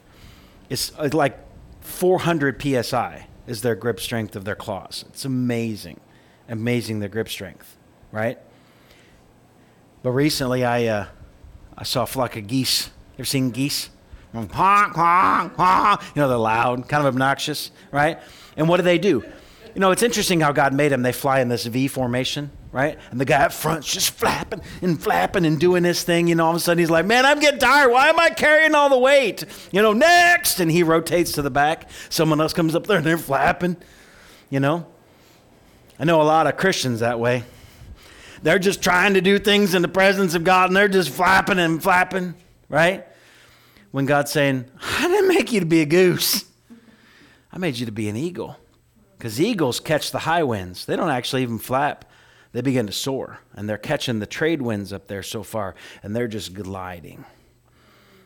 is uh, like 400 psi is their grip strength of their claws. It's amazing. Amazing their grip strength, right? But recently, I uh, I saw a flock of geese. Ever seen geese? Honk, honk, honk. You know, they're loud, kind of obnoxious, right? And what do they do? You know, it's interesting how God made them. They fly in this V formation, right? And the guy up front's just flapping and flapping and doing this thing. You know, all of a sudden he's like, man, I'm getting tired. Why am I carrying all the weight? You know, next. And he rotates to the back. Someone else comes up there and they're flapping, you know. I know a lot of Christians that way. They're just trying to do things in the presence of God and they're just flapping and flapping, right? When God's saying, I didn't make you to be a goose, I made you to be an eagle. Because eagles catch the high winds, they don't actually even flap. They begin to soar, and they're catching the trade winds up there so far, and they're just gliding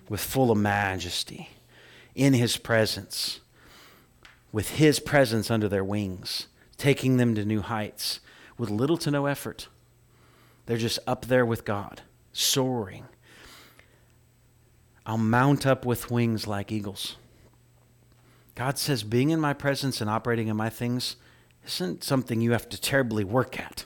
with full of majesty in His presence, with His presence under their wings, taking them to new heights with little to no effort. They're just up there with God, soaring. I'll mount up with wings like eagles. God says, being in my presence and operating in my things isn't something you have to terribly work at.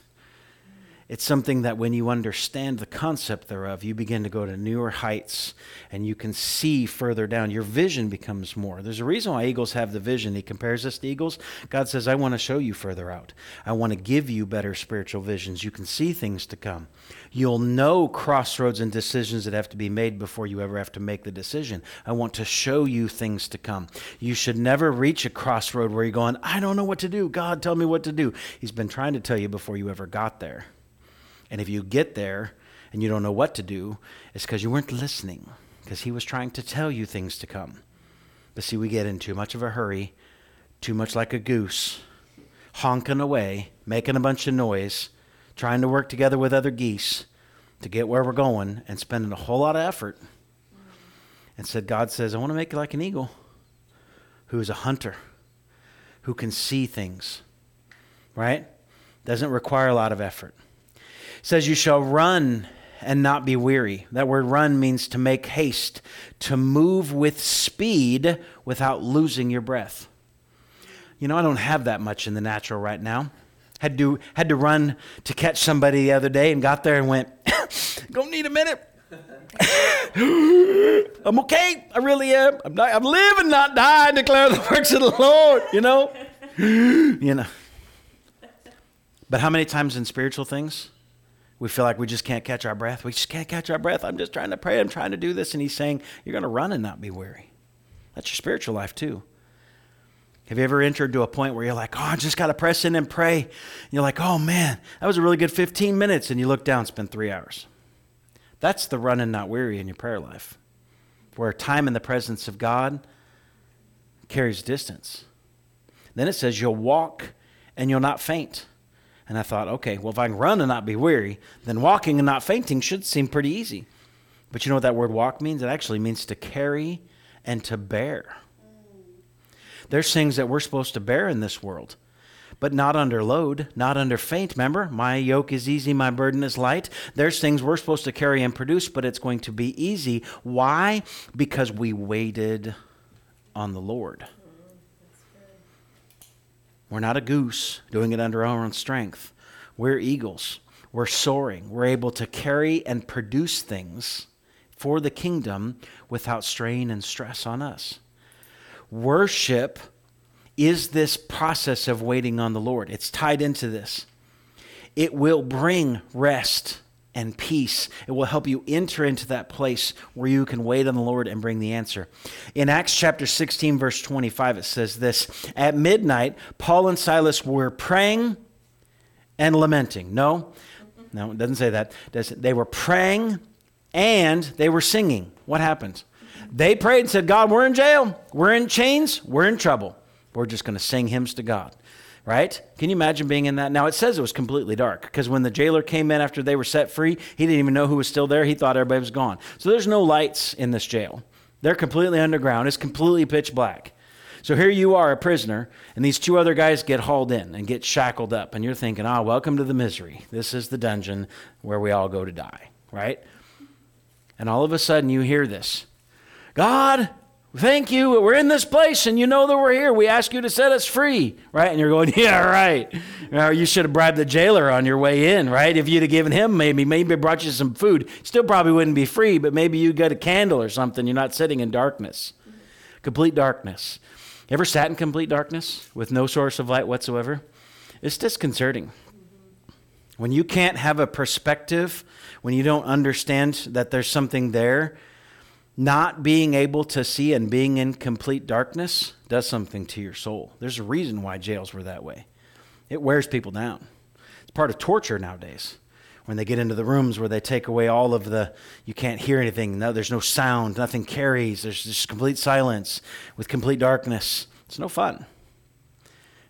It's something that when you understand the concept thereof, you begin to go to newer heights and you can see further down. Your vision becomes more. There's a reason why eagles have the vision. He compares us to eagles. God says, I want to show you further out. I want to give you better spiritual visions. You can see things to come. You'll know crossroads and decisions that have to be made before you ever have to make the decision. I want to show you things to come. You should never reach a crossroad where you're going, I don't know what to do. God, tell me what to do. He's been trying to tell you before you ever got there. And if you get there and you don't know what to do, it's because you weren't listening, because He was trying to tell you things to come. But see, we get in too much of a hurry, too much like a goose, honking away, making a bunch of noise, trying to work together with other geese to get where we're going, and spending a whole lot of effort. And said, God says, I want to make you like an eagle who is a hunter, who can see things, right? Doesn't require a lot of effort says, You shall run and not be weary. That word run means to make haste, to move with speed without losing your breath. You know, I don't have that much in the natural right now. Had to, had to run to catch somebody the other day and got there and went, (coughs) Don't need a minute. (laughs) I'm okay. I really am. I'm, not, I'm living, not die, declare the works of the Lord, you know? (laughs) you know. But how many times in spiritual things we feel like we just can't catch our breath. We just can't catch our breath. I'm just trying to pray. I'm trying to do this. And he's saying, You're going to run and not be weary. That's your spiritual life, too. Have you ever entered to a point where you're like, Oh, I just got to press in and pray? And you're like, Oh, man, that was a really good 15 minutes. And you look down, spend three hours. That's the run and not weary in your prayer life, where time in the presence of God carries distance. Then it says, You'll walk and you'll not faint. And I thought, okay, well, if I can run and not be weary, then walking and not fainting should seem pretty easy. But you know what that word walk means? It actually means to carry and to bear. There's things that we're supposed to bear in this world, but not under load, not under faint. Remember, my yoke is easy, my burden is light. There's things we're supposed to carry and produce, but it's going to be easy. Why? Because we waited on the Lord. We're not a goose doing it under our own strength. We're eagles. We're soaring. We're able to carry and produce things for the kingdom without strain and stress on us. Worship is this process of waiting on the Lord. It's tied into this. It will bring rest and peace. It will help you enter into that place where you can wait on the Lord and bring the answer. In Acts chapter 16, verse 25, it says this At midnight, Paul and Silas were praying and lamenting. No, no, it doesn't say that. They were praying and they were singing. What happened? They prayed and said, God, we're in jail. We're in chains. We're in trouble. We're just going to sing hymns to God. Right? Can you imagine being in that? Now, it says it was completely dark because when the jailer came in after they were set free, he didn't even know who was still there. He thought everybody was gone. So there's no lights in this jail. They're completely underground. It's completely pitch black. So here you are, a prisoner, and these two other guys get hauled in and get shackled up. And you're thinking, ah, oh, welcome to the misery. This is the dungeon where we all go to die, right? And all of a sudden you hear this God, thank you. We're in this place and you know that we're here. We ask you to set us free, right? And you're going, (laughs) yeah, right. you should have bribed the jailer on your way in, right? If you'd have given him maybe, maybe brought you some food. Still probably wouldn't be free, but maybe you got a candle or something. You're not sitting in darkness, complete darkness. Ever sat in complete darkness with no source of light whatsoever? It's disconcerting. When you can't have a perspective, when you don't understand that there's something there, not being able to see and being in complete darkness does something to your soul. There's a reason why jails were that way. It wears people down. It's part of torture nowadays. When they get into the rooms where they take away all of the, you can't hear anything. No, there's no sound. Nothing carries. There's just complete silence with complete darkness. It's no fun.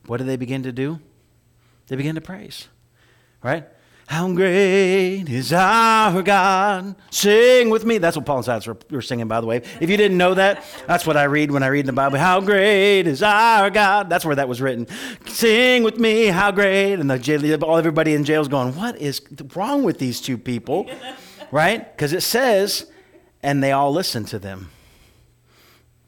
What do they begin to do? They begin to praise, right? How great is our God? Sing with me. That's what Paul and Silas were, singing, by the way. If you didn't know that, that's what I read when I read the Bible. How great is our God? That's where that was written. Sing with me, how great. And the jail, all everybody in jail is going, What is wrong with these two people? right? Because it says, and they all listen to them.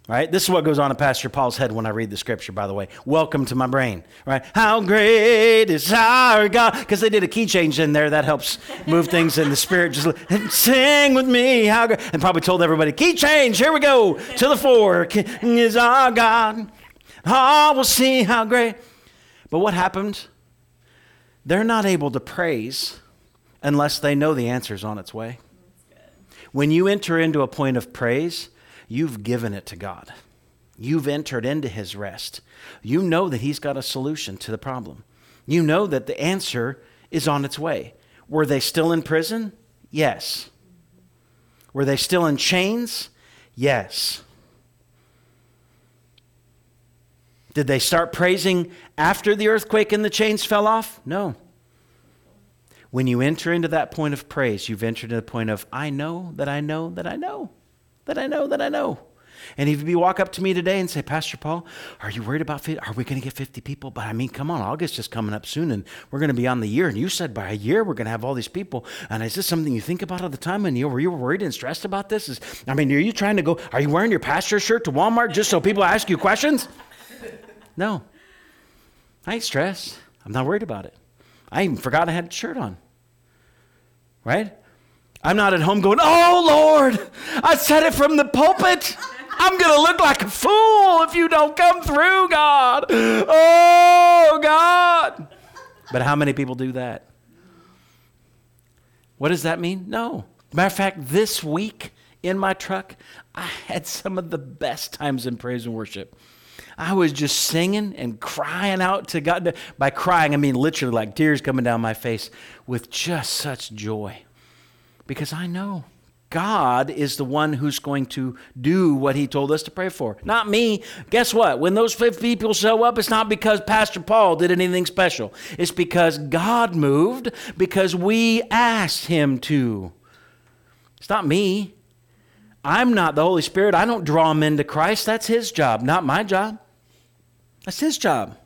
Right? This is what goes on in Pastor Paul's head when I read the scripture, by the way. Welcome to my brain. Right? How great is our God. Because they did a key change in there that helps move things in the spirit. Just sing with me. How great. And probably told everybody, key change. Here we go. To the four. Is our God. Oh, we'll see how great. But what happened? They're not able to praise unless they know the answer is on its way. When you enter into a point of praise, You've given it to God. You've entered into his rest. You know that he's got a solution to the problem. You know that the answer is on its way. Were they still in prison? Yes. Were they still in chains? Yes. Did they start praising after the earthquake and the chains fell off? No. When you enter into that point of praise, you've entered into the point of, I know that I know that I know that I know that I know. And if you walk up to me today and say, Pastor Paul, are you worried about, are we going to get 50 people? But I mean, come on, August is coming up soon and we're going to be on the year. And you said by a year we're going to have all these people. And is this something you think about all the time? And you, were you worried and stressed about this? Is, I mean, are you trying to go, are you wearing your pastor shirt to Walmart just so people ask you questions? (laughs) No. I ain't stressed. I'm not worried about it. I even forgot I had a shirt on. Right? I'm not at home going, Oh Lord, I said it from the pulpit. I'm going to look like a fool if you don't come through, God. Oh, God. But how many people do that? What does that mean? No. Matter of fact, this week in my truck, I had some of the best times in praise and worship. I was just singing and crying out to God. By crying, I mean literally like tears coming down my face with just such joy because I know God is the one who's going to do what he told us to pray for. Not me. Guess what? When those 50 people show up, it's not because Pastor Paul did anything special. It's because God moved, because we asked him to. It's not me. I'm not the Holy Spirit. I don't draw them into Christ. That's his job, not my job. That's his job.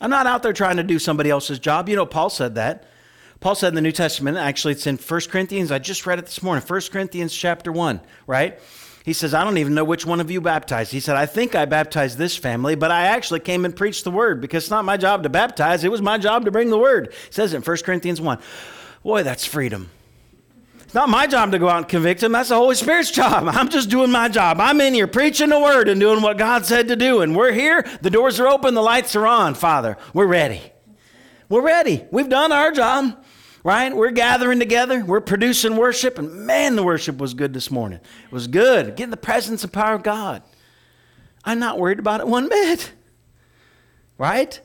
I'm not out there trying to do somebody else's job. You know, Paul said that. Paul said in the New Testament, actually, it's in 1 Corinthians. I just read it this morning, 1 Corinthians chapter 1, right? He says, I don't even know which one of you baptized. He said, I think I baptized this family, but I actually came and preached the word because it's not my job to baptize. It was my job to bring the word. He says in 1 Corinthians 1. Boy, that's freedom. It's not my job to go out and convict them. That's the Holy Spirit's job. (laughs) I'm just doing my job. I'm in here preaching the word and doing what God said to do. And we're here. The doors are open. The lights are on, Father. We're ready. We're ready. We've done our job right? We're gathering together, we're producing worship, and man, the worship was good this morning. It was good. Getting the presence and power of God. I'm not worried about it one bit, right?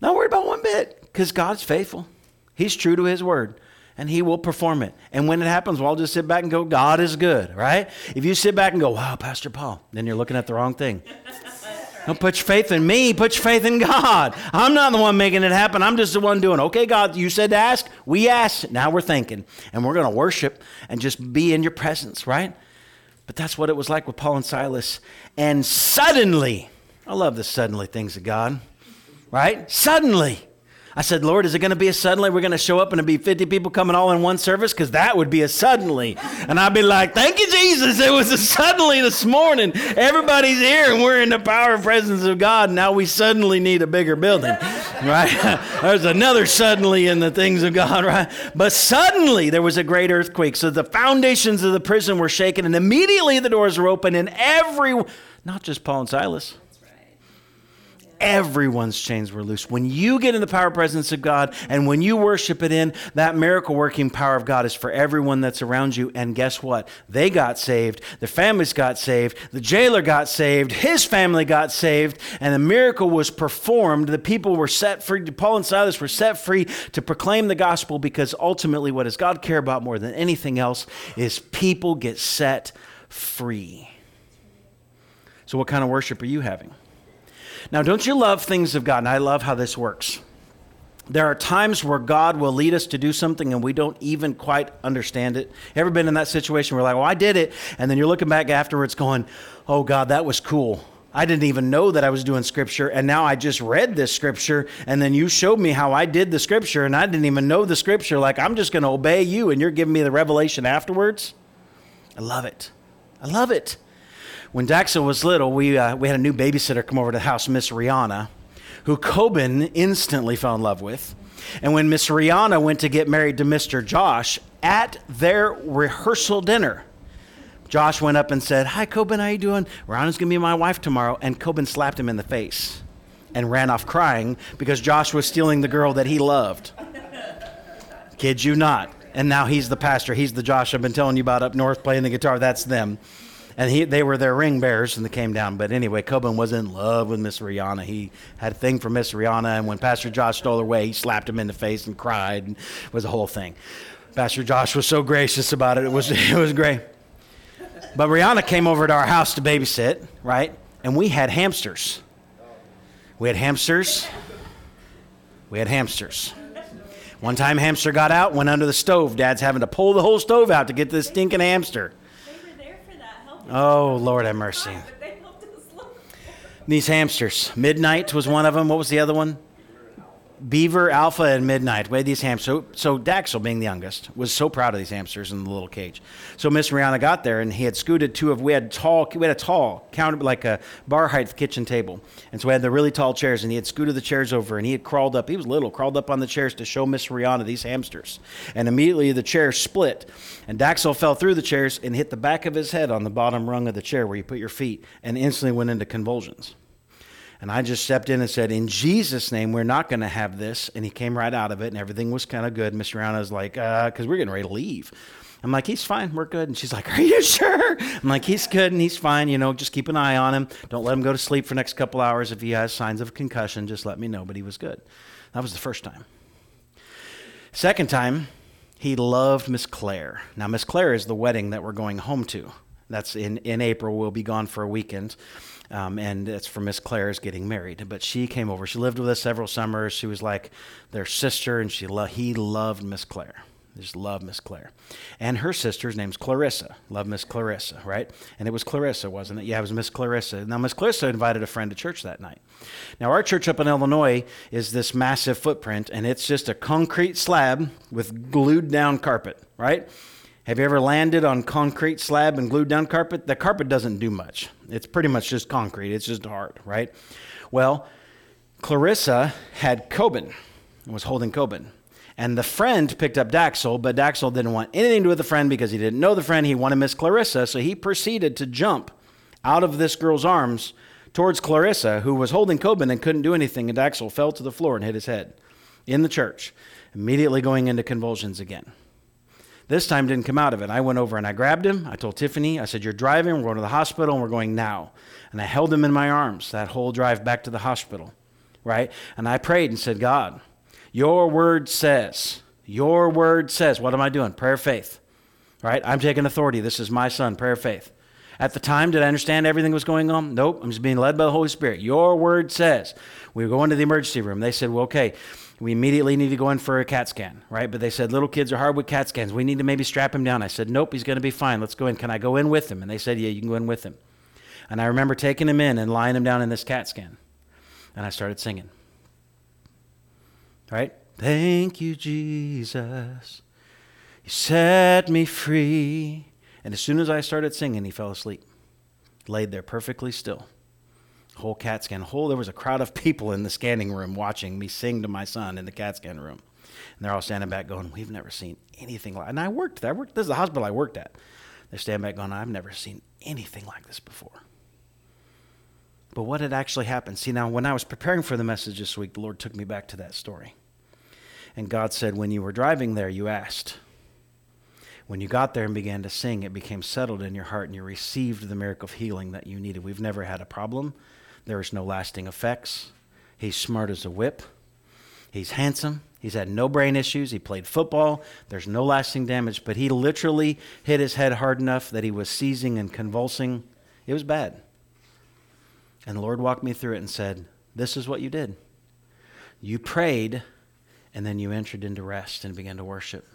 Not worried about one bit because God's faithful. He's true to His word and he will perform it. And when it happens, we'll just sit back and go, God is good, right? If you sit back and go, wow, Pastor Paul, then you're looking at the wrong thing. Don't put your faith in me, put your faith in God. I'm not the one making it happen. I'm just the one doing. Okay, God, you said to ask. We asked. Now we're thinking. And we're going to worship and just be in your presence, right? But that's what it was like with Paul and Silas. And suddenly, I love the suddenly things of God, right? Suddenly, I said, Lord, is it going to be a suddenly? We're going to show up and it'll be 50 people coming all in one service? Because that would be a suddenly. And I'd be like, thank you, Jesus. It was a suddenly this morning. Everybody's here and we're in the power and presence of God. Now we suddenly need a bigger building, (laughs) right? (laughs) There's another suddenly in the things of God, (laughs) right? But suddenly there was a great earthquake. So the foundations of the prison were shaken and immediately the doors were open and every, not just Paul and Silas, everyone's chains were loose. When you get in the power presence of God and when you worship it in, that miracle working power of God is for everyone that's around you. And guess what? They got saved. Their families got saved. The jailer got saved. His family got saved. And the miracle was performed. The people were set free. Paul and Silas were set free to proclaim the gospel because ultimately, what does God care about more than anything else is people get set free. So, what kind of worship are you having? Now, don't you love things of God? And I love how this works. There are times where God will lead us to do something and we don't even quite understand it. Ever been in that situation where like, well, I did it. And then you're looking back afterwards going, oh, God, that was cool. I didn't even know that I was doing scripture. And now I just read this scripture. And then you showed me how I did the scripture. And I didn't even know the scripture. Like, I'm just going to obey you. And you're giving me the revelation afterwards. I love it. I love it. When Daxel was little, we, uh, we had a new babysitter come over to the house, Miss Rihanna, who Coben instantly fell in love with. And when Miss Rihanna went to get married to Mr. Josh at their rehearsal dinner, Josh went up and said, Hi, Coben, how you doing? Rihanna's going to be my wife tomorrow. And Coben slapped him in the face and ran off crying because Josh was stealing the girl that he loved. Kid you not. And now he's the pastor. He's the Josh I've been telling you about up north playing the guitar. That's them and he, they were their ring bearers and they came down. But anyway, Coben was in love with Miss Rihanna. He had a thing for Miss Rihanna, and when Pastor Josh stole her away, he slapped him in the face and cried, and it was a whole thing. Pastor Josh was so gracious about it. It was, (laughs) it was great. But Rihanna came over to our house to babysit, right? And we had hamsters. We had hamsters. We had hamsters. One time, hamster got out, went under the stove. Dad's having to pull the whole stove out to get this stinking hamster. Oh, Lord have mercy. These hamsters. Midnight was one of them. What was the other one? Beaver, Alpha, and Midnight. We had these hamsters. So, so Daxel, being the youngest, was so proud of these hamsters in the little cage. So Miss Rihanna got there, and he had scooted two of. We had tall. We had a tall counter, like a bar height kitchen table, and so we had the really tall chairs. And he had scooted the chairs over, and he had crawled up. He was little, crawled up on the chairs to show Miss Rihanna these hamsters. And immediately the chair split, and Daxel fell through the chairs and hit the back of his head on the bottom rung of the chair where you put your feet, and instantly went into convulsions. And I just stepped in and said, In Jesus' name, we're not going to have this. And he came right out of it, and everything was kind of good. Miss Rihanna was like, Because uh, we're getting ready to leave. I'm like, He's fine. We're good. And she's like, Are you (laughs) sure? I'm like, He's good and he's fine. You know, just keep an eye on him. Don't let him go to sleep for next couple hours. If he has signs of concussion, just let me know. But he was good. That was the first time. Second time, he loved Miss Claire. Now, Miss Claire is the wedding that we're going home to. That's in, in April. We'll be gone for a weekend. Um, and it's for Miss Claire's getting married. But she came over. She lived with us several summers. She was like their sister, and she lo- he loved Miss Claire. Just love Miss Claire. And her sister's name's Clarissa. Love Miss Clarissa, right? And it was Clarissa, wasn't it? Yeah, it was Miss Clarissa. Now, Miss Clarissa invited a friend to church that night. Now, our church up in Illinois is this massive footprint, and it's just a concrete slab with glued down carpet, right? Have you ever landed on concrete slab and glued down carpet? The carpet doesn't do much. It's pretty much just concrete. It's just hard, right? Well, Clarissa had Coben and was holding Coben. And the friend picked up Daxel, but Daxel didn't want anything to do with the friend because he didn't know the friend. He wanted Miss Clarissa, so he proceeded to jump out of this girl's arms towards Clarissa, who was holding Coben and couldn't do anything. And Daxel fell to the floor and hit his head in the church, immediately going into convulsions again. This time didn't come out of it. I went over and I grabbed him. I told Tiffany, I said, You're driving, we're going to the hospital, and we're going now. And I held him in my arms that whole drive back to the hospital, right? And I prayed and said, God, your word says, your word says, what am I doing? Prayer faith, right? I'm taking authority. This is my son, prayer faith. At the time, did I understand everything was going on? Nope. I'm just being led by the Holy Spirit. Your word says. We were going to the emergency room. They said, well, okay, we immediately need to go in for a CAT scan, right? But they said, little kids are hard with CAT scans. We need to maybe strap him down. I said, nope, he's going to be fine. Let's go in. Can I go in with him? And they said, yeah, you can go in with him. And I remember taking him in and lying him down in this CAT scan. And I started singing. Right? Thank you, Jesus. You set me free. And as soon as I started singing, he fell asleep. Laid there perfectly still. Whole CAT scan. Whole there was a crowd of people in the scanning room watching me sing to my son in the CAT scan room. And they're all standing back going, We've never seen anything like and I worked there. I worked this is the hospital I worked at. They're standing back going, I've never seen anything like this before. But what had actually happened? See, now when I was preparing for the message this week, the Lord took me back to that story. And God said, When you were driving there, you asked. When you got there and began to sing, it became settled in your heart and you received the miracle of healing that you needed. We've never had a problem. There is no lasting effects. He's smart as a whip. He's handsome. He's had no brain issues. He played football. There's no lasting damage, but he literally hit his head hard enough that he was seizing and convulsing. It was bad. And the Lord walked me through it and said, This is what you did. You prayed, and then you entered into rest and began to worship.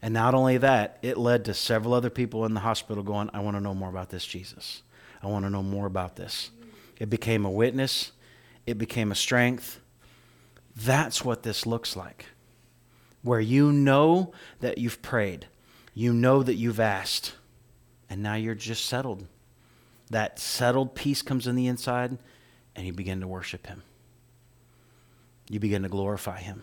And not only that, it led to several other people in the hospital going, I want to know more about this Jesus. I want to know more about this. It became a witness, it became a strength. That's what this looks like. Where you know that you've prayed, you know that you've asked, and now you're just settled that settled peace comes in the inside, and you begin to worship Him. You begin to glorify Him.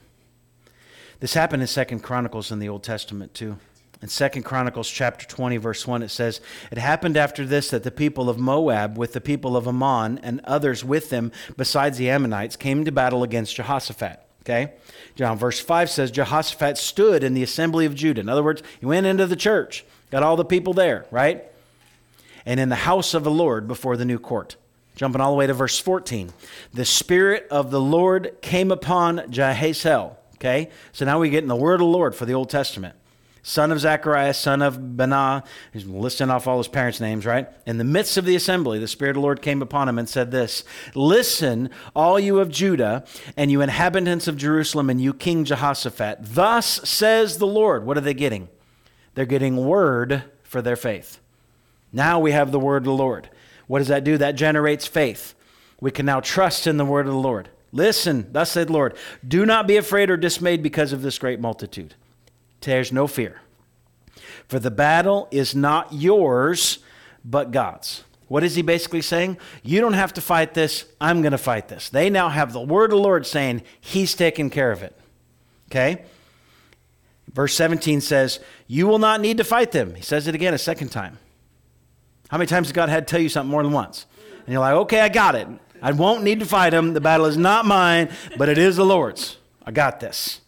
This happened in Second Chronicles in the Old Testament too. In Second Chronicles chapter 20 verse 1 it says, "It happened after this that the people of Moab with the people of Ammon and others with them besides the Ammonites came to battle against Jehoshaphat." Okay? John verse 5 says Jehoshaphat stood in the assembly of Judah. In other words, he went into the church, got all the people there, right? and in the house of the Lord before the new court. Jumping all the way to verse 14. The Spirit of the Lord came upon Jahaziel. Okay? So now we get in the word of the Lord for the Old Testament. Son of Zachariah, son of Benaiah. He's listing off all his parents' names, right? In the midst of the assembly, the Spirit of the Lord came upon him and said this Listen, all you of Judah, and you inhabitants of Jerusalem, and you King Jehoshaphat. Thus says the Lord. What are they getting? They're getting word for their faith. Now we have the word of the Lord. What does that do? That generates faith. We can now trust in the word of the Lord. Listen, thus said the Lord, do not be afraid or dismayed because of this great multitude. There's no fear. For the battle is not yours, but God's. What is he basically saying? You don't have to fight this. I'm going to fight this. They now have the word of the Lord saying, He's taking care of it. Okay? Verse 17 says, You will not need to fight them. He says it again a second time. How many times has God had to tell you something more than once? And you're like, okay, I got it. I won't need to fight them. The battle is not mine, but it is the Lord's. I got this.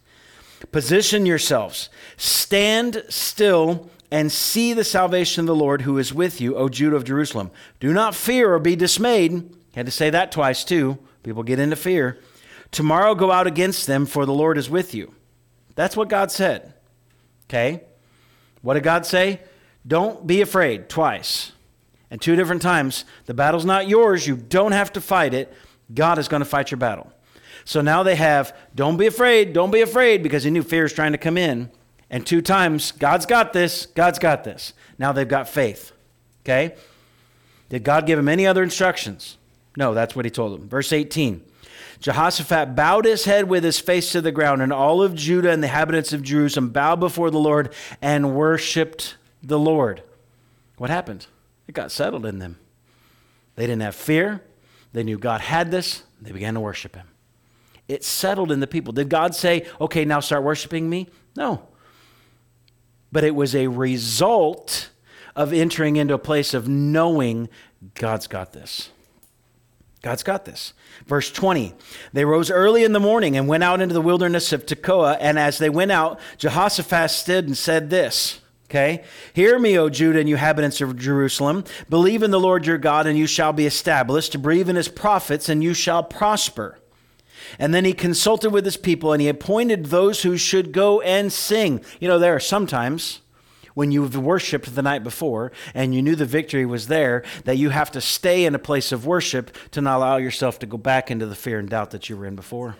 Position yourselves. Stand still and see the salvation of the Lord who is with you, O Judah of Jerusalem. Do not fear or be dismayed. Had to say that twice too. People get into fear. Tomorrow go out against them, for the Lord is with you. That's what God said. Okay? What did God say? Don't be afraid twice. And two different times, the battle's not yours. You don't have to fight it. God is going to fight your battle. So now they have, don't be afraid, don't be afraid, because he knew fear is trying to come in. And two times, God's got this, God's got this. Now they've got faith. Okay? Did God give him any other instructions? No, that's what he told them. Verse 18 Jehoshaphat bowed his head with his face to the ground, and all of Judah and the inhabitants of Jerusalem bowed before the Lord and worshiped the Lord. What happened? It got settled in them. They didn't have fear. They knew God had this. They began to worship him. It settled in the people. Did God say, okay, now start worshiping me? No. But it was a result of entering into a place of knowing God's got this. God's got this. Verse 20 They rose early in the morning and went out into the wilderness of Tekoa. And as they went out, Jehoshaphat stood and said this Okay? Hear me, O Judah and you inhabitants of Jerusalem. Believe in the Lord your God, and you shall be established. Believe in his prophets, and you shall prosper. And then he consulted with his people, and he appointed those who should go and sing. You know, there are sometimes when you've worshiped the night before and you knew the victory was there, that you have to stay in a place of worship to not allow yourself to go back into the fear and doubt that you were in before.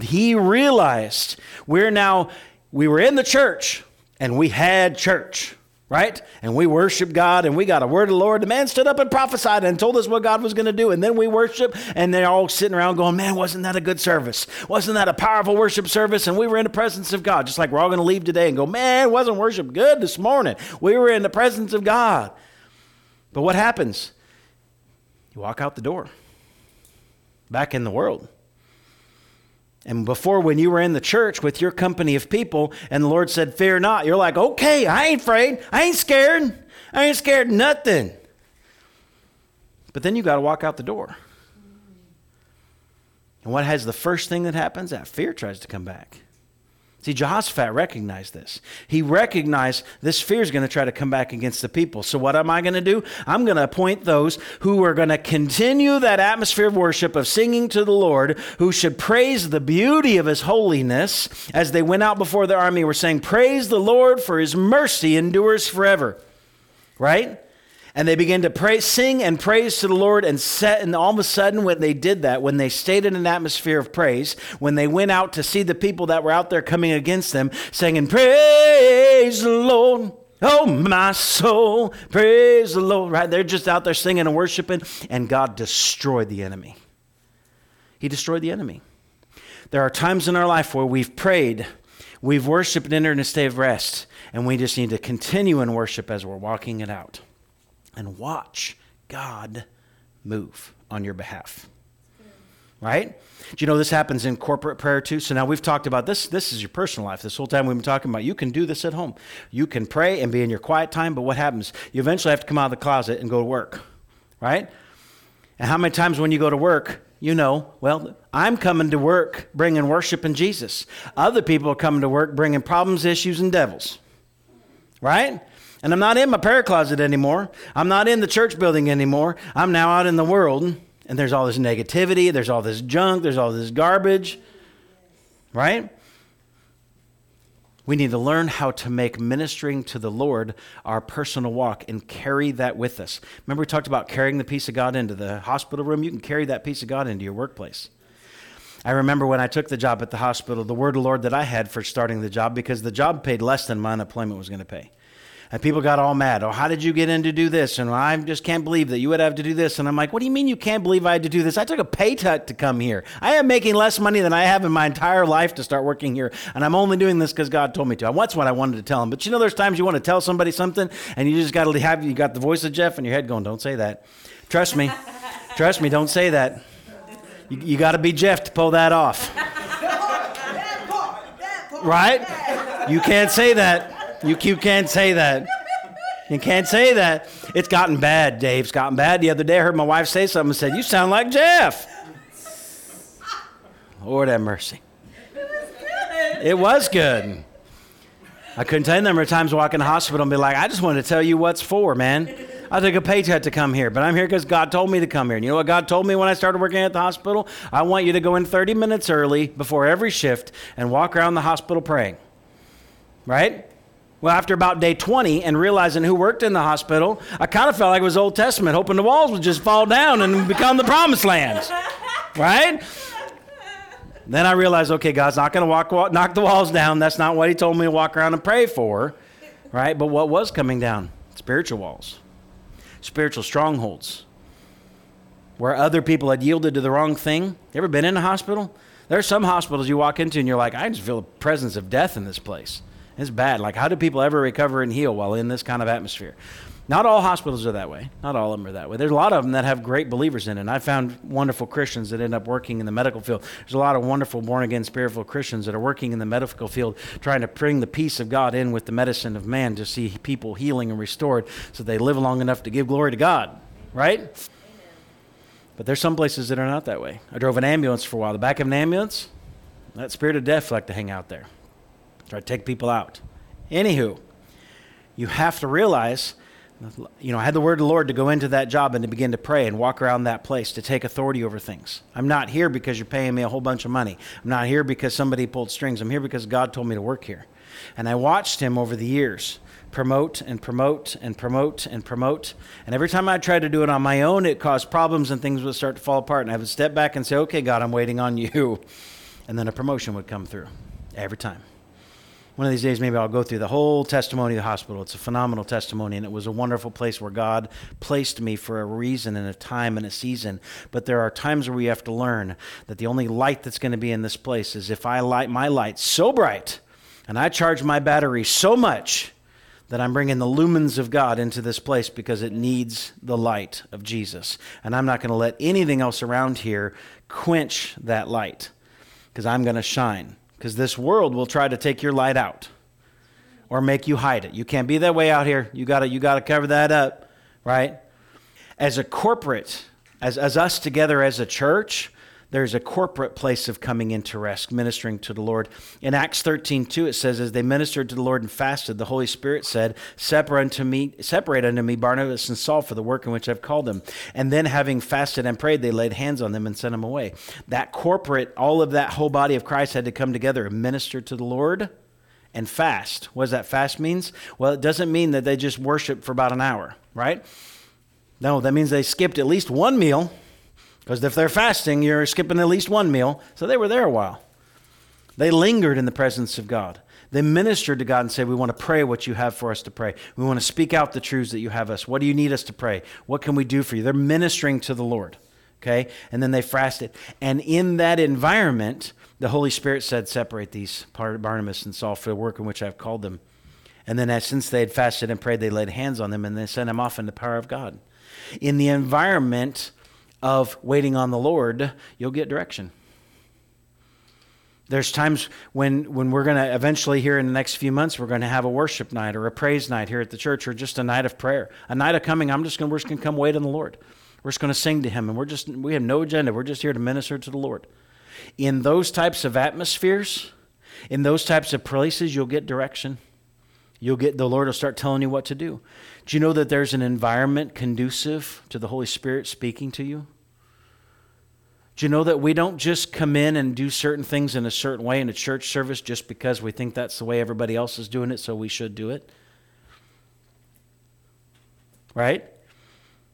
He realized we're now, we were in the church, and we had church, right? And we worshiped God and we got a word of the Lord. The man stood up and prophesied and told us what God was going to do. And then we worship and they're all sitting around going, man, wasn't that a good service? Wasn't that a powerful worship service? And we were in the presence of God, just like we're all going to leave today and go, man, wasn't worship good this morning? We were in the presence of God. But what happens? You walk out the door, back in the world. And before, when you were in the church with your company of people and the Lord said, Fear not, you're like, Okay, I ain't afraid. I ain't scared. I ain't scared nothing. But then you got to walk out the door. And what has the first thing that happens? That fear tries to come back. See, Jehoshaphat recognized this. He recognized this fear is going to try to come back against the people. So, what am I going to do? I'm going to appoint those who are going to continue that atmosphere of worship, of singing to the Lord, who should praise the beauty of his holiness as they went out before the army, were saying, Praise the Lord, for his mercy endures forever. Right? And they began to pray, sing and praise to the Lord. And, set, and all of a sudden, when they did that, when they stayed in an atmosphere of praise, when they went out to see the people that were out there coming against them, singing, Praise the Lord. Oh, my soul, praise the Lord. Right? They're just out there singing and worshiping, and God destroyed the enemy. He destroyed the enemy. There are times in our life where we've prayed, we've worshiped and entered in a state of rest, and we just need to continue in worship as we're walking it out and watch God move on your behalf. Right? Do you know this happens in corporate prayer too? So now we've talked about this. This is your personal life. This whole time we've been talking about you can do this at home. You can pray and be in your quiet time, but what happens? You eventually have to come out of the closet and go to work. Right? And how many times when you go to work, you know, well, I'm coming to work bringing worship and Jesus. Other people are coming to work bringing problems, issues, and devils. Right? And I'm not in my prayer closet anymore. I'm not in the church building anymore. I'm now out in the world, and there's all this negativity, there's all this junk, there's all this garbage. Right? We need to learn how to make ministering to the Lord our personal walk and carry that with us. Remember, we talked about carrying the peace of God into the hospital room? You can carry that peace of God into your workplace. I remember when I took the job at the hospital, the word of the Lord that I had for starting the job, because the job paid less than my unemployment was going to pay. And people got all mad. Oh, how did you get in to do this? And I just can't believe that you would have to do this. And I'm like, what do you mean you can't believe I had to do this? I took a pay cut to come here. I am making less money than I have in my entire life to start working here. And I'm only doing this because God told me to. That's what I wanted to tell him. But you know, there's times you want to tell somebody something and you just got to have, you got the voice of Jeff in your head going, don't say that. Trust me. Trust me, don't say that. You, you got to be Jeff to pull that off. (laughs) Right? You can't say that. You, you can't say that. You can't say that. It's gotten bad, Dave. It's gotten bad. The other day I heard my wife say something and said, You sound like Jeff. Lord have mercy. It was good. I couldn't tell you the number of times I walk in the hospital and be like, I just wanted to tell you what's for, man. I took a paycheck to come here, but I'm here because God told me to come here. And you know what God told me when I started working at the hospital? I want you to go in 30 minutes early before every shift and walk around the hospital praying. Right? Well, after about day 20 and realizing who worked in the hospital, I kind of felt like it was Old Testament, hoping the walls would just fall down and become the promised lands. Right? Then I realized, okay, God's not going to walk, walk, knock the walls down. That's not what He told me to walk around and pray for, right? But what was coming down? Spiritual walls, spiritual strongholds, where other people had yielded to the wrong thing. You ever been in a hospital? There are some hospitals you walk into and you're like, I just feel the presence of death in this place. It's bad. Like, how do people ever recover and heal while in this kind of atmosphere? Not all hospitals are that way. Not all of them are that way. There's a lot of them that have great believers in it. And I found wonderful Christians that end up working in the medical field. There's a lot of wonderful born again spiritual Christians that are working in the medical field, trying to bring the peace of God in with the medicine of man to see people healing and restored so they live long enough to give glory to God. Right? But there's some places that are not that way. I drove an ambulance for a while. The back of an ambulance, that spirit of death like to hang out there, try to take people out. Anywho, you have to realize you know, I had the word of the Lord to go into that job and to begin to pray and walk around that place to take authority over things. I'm not here because you're paying me a whole bunch of money. I'm not here because somebody pulled strings. I'm here because God told me to work here. And I watched him over the years promote and promote and promote and promote. And every time I tried to do it on my own, it caused problems and things would start to fall apart. And I would step back and say, okay, God, I'm waiting on you. (laughs) And then a promotion would come through every time one of these days, maybe I'll go through the whole testimony of the hospital. It's a phenomenal testimony, and it was a wonderful place where God placed me for a reason and a time and a season. But there are times where we have to learn that the only light that's going to be in this place is if I light my light so bright and I charge my battery so much that I'm bringing the lumens of God into this place because it needs the light of Jesus. And I'm not going to let anything else around here quench that light because I'm going to shine because this world will try to take your light out or make you hide it. You can't be that way out here. You got to you got to cover that up, right? As a corporate, as as us together as a church, there's a corporate place of coming into rest, ministering to the Lord. In Acts 13, 2, it says, As they ministered to the Lord and fasted, the Holy Spirit said, Separate unto me, separate unto me Barnabas and Saul for the work in which I've called them. And then having fasted and prayed, they laid hands on them and sent them away. That corporate, all of that whole body of Christ had to come together and minister to the Lord and fast. What does that fast means? Well, it doesn't mean that they just worship for about an hour, right? No, that means they skipped at least one meal because if they're fasting, you're skipping at least one meal. So they were there a while. They lingered in the presence of God. They ministered to God and said, We want to pray what you have for us to pray. We want to speak out the truths that you have us. What do you need us to pray? What can we do for you? They're ministering to the Lord. Okay? And then they fasted. And in that environment, the Holy Spirit said, Separate these Barnabas and Saul for the work in which I've called them. And then, as, since they had fasted and prayed, they laid hands on them and they sent them off in the power of God. In the environment of waiting on the Lord, you'll get direction. There's times when, when we're going to eventually, here in the next few months, we're going to have a worship night or a praise night here at the church or just a night of prayer. A night of coming, I'm just going we're just going to come wait on the Lord. We're just going to sing to Him and we're just, we have no agenda. We're just here to minister to the Lord. In those types of atmospheres, in those types of places, you'll get direction. You'll get, the Lord will start telling you what to do. Do you know that there's an environment conducive to the Holy Spirit speaking to you? Do you know that we don't just come in and do certain things in a certain way in a church service just because we think that's the way everybody else is doing it, so we should do it? Right?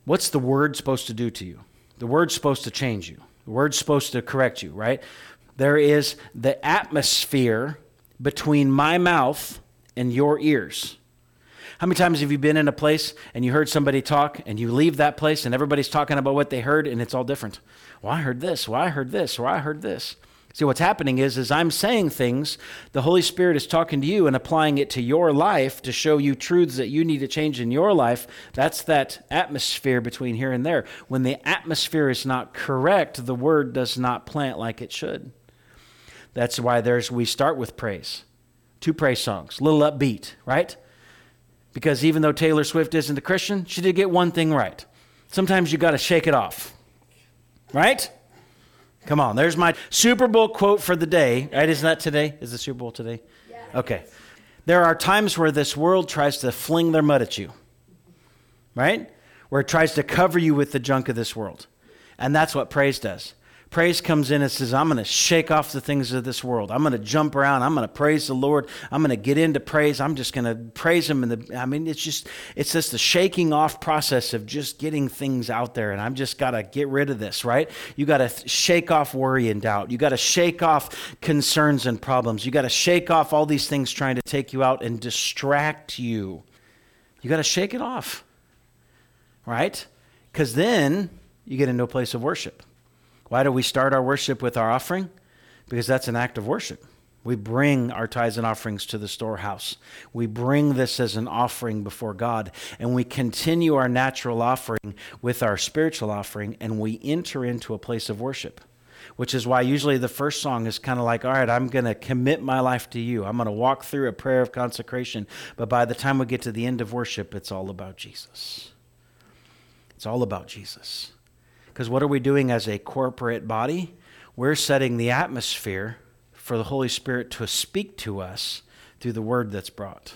What's the word supposed to do to you? The word's supposed to change you. The word's supposed to correct you, right? There is the atmosphere between my mouth and your ears. How many times have you been in a place and you heard somebody talk and you leave that place and everybody's talking about what they heard and it's all different? Well, I heard this. Well, I heard this. Or I heard this. See, what's happening is, as I'm saying things, the Holy Spirit is talking to you and applying it to your life to show you truths that you need to change in your life. That's that atmosphere between here and there. When the atmosphere is not correct, the word does not plant like it should. That's why there's we start with praise. Two praise songs, little upbeat, right? Because even though Taylor Swift isn't a Christian, she did get one thing right. Sometimes you got to shake it off. Right? Come on, there's my Super Bowl quote for the day. Right? Isn't that today? Is the Super Bowl today? Yeah. Okay. There are times where this world tries to fling their mud at you, right? Where it tries to cover you with the junk of this world. And that's what praise does. Praise comes in and says, I'm going to shake off the things of this world. I'm going to jump around. I'm going to praise the Lord. I'm going to get into praise. I'm just going to praise Him. And I mean, it's just, it's just the shaking off process of just getting things out there. And I'm just got to get rid of this, right? You got to shake off worry and doubt. You got to shake off concerns and problems. You got to shake off all these things trying to take you out and distract you. You got to shake it off, right? Because then you get into a place of worship. Why do we start our worship with our offering? Because that's an act of worship. We bring our tithes and offerings to the storehouse. We bring this as an offering before God, and we continue our natural offering with our spiritual offering, and we enter into a place of worship. Which is why usually the first song is kind of like, all right, I'm going to commit my life to you. I'm going to walk through a prayer of consecration. But by the time we get to the end of worship, it's all about Jesus. It's all about Jesus. Because what are we doing as a corporate body? We're setting the atmosphere for the Holy Spirit to speak to us through the word that's brought.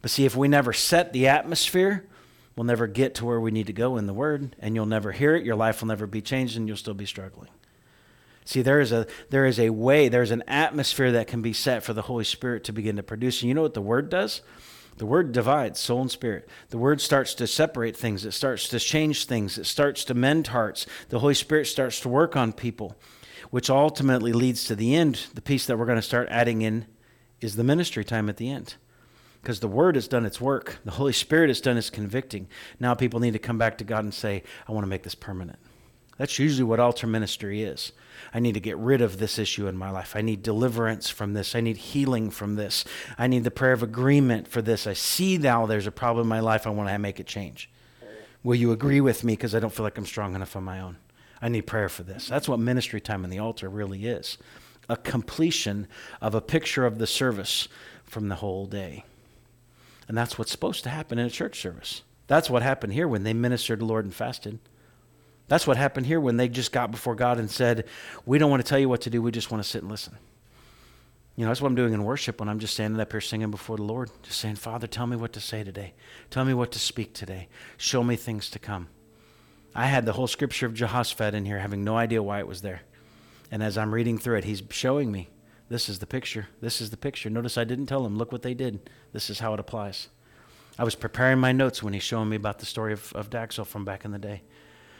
But see, if we never set the atmosphere, we'll never get to where we need to go in the word, and you'll never hear it. Your life will never be changed, and you'll still be struggling. See, there is a there is a way, there's an atmosphere that can be set for the Holy Spirit to begin to produce. And you know what the word does? The word divides soul and spirit. The word starts to separate things. It starts to change things. It starts to mend hearts. The Holy Spirit starts to work on people, which ultimately leads to the end. The piece that we're going to start adding in is the ministry time at the end. Because the word has done its work. The Holy Spirit has done its convicting. Now people need to come back to God and say, I want to make this permanent. That's usually what altar ministry is. I need to get rid of this issue in my life. I need deliverance from this. I need healing from this. I need the prayer of agreement for this. I see now there's a problem in my life. I want to make it change. Will you agree with me because I don't feel like I'm strong enough on my own? I need prayer for this. That's what ministry time in the altar really is a completion of a picture of the service from the whole day. And that's what's supposed to happen in a church service. That's what happened here when they ministered Lord and fasted. That's what happened here when they just got before God and said, We don't want to tell you what to do, we just want to sit and listen. You know, that's what I'm doing in worship when I'm just standing up here singing before the Lord, just saying, Father, tell me what to say today. Tell me what to speak today. Show me things to come. I had the whole scripture of Jehoshaphat in here, having no idea why it was there. And as I'm reading through it, he's showing me this is the picture. This is the picture. Notice I didn't tell him, look what they did. This is how it applies. I was preparing my notes when he's showing me about the story of, of Daxel from back in the day.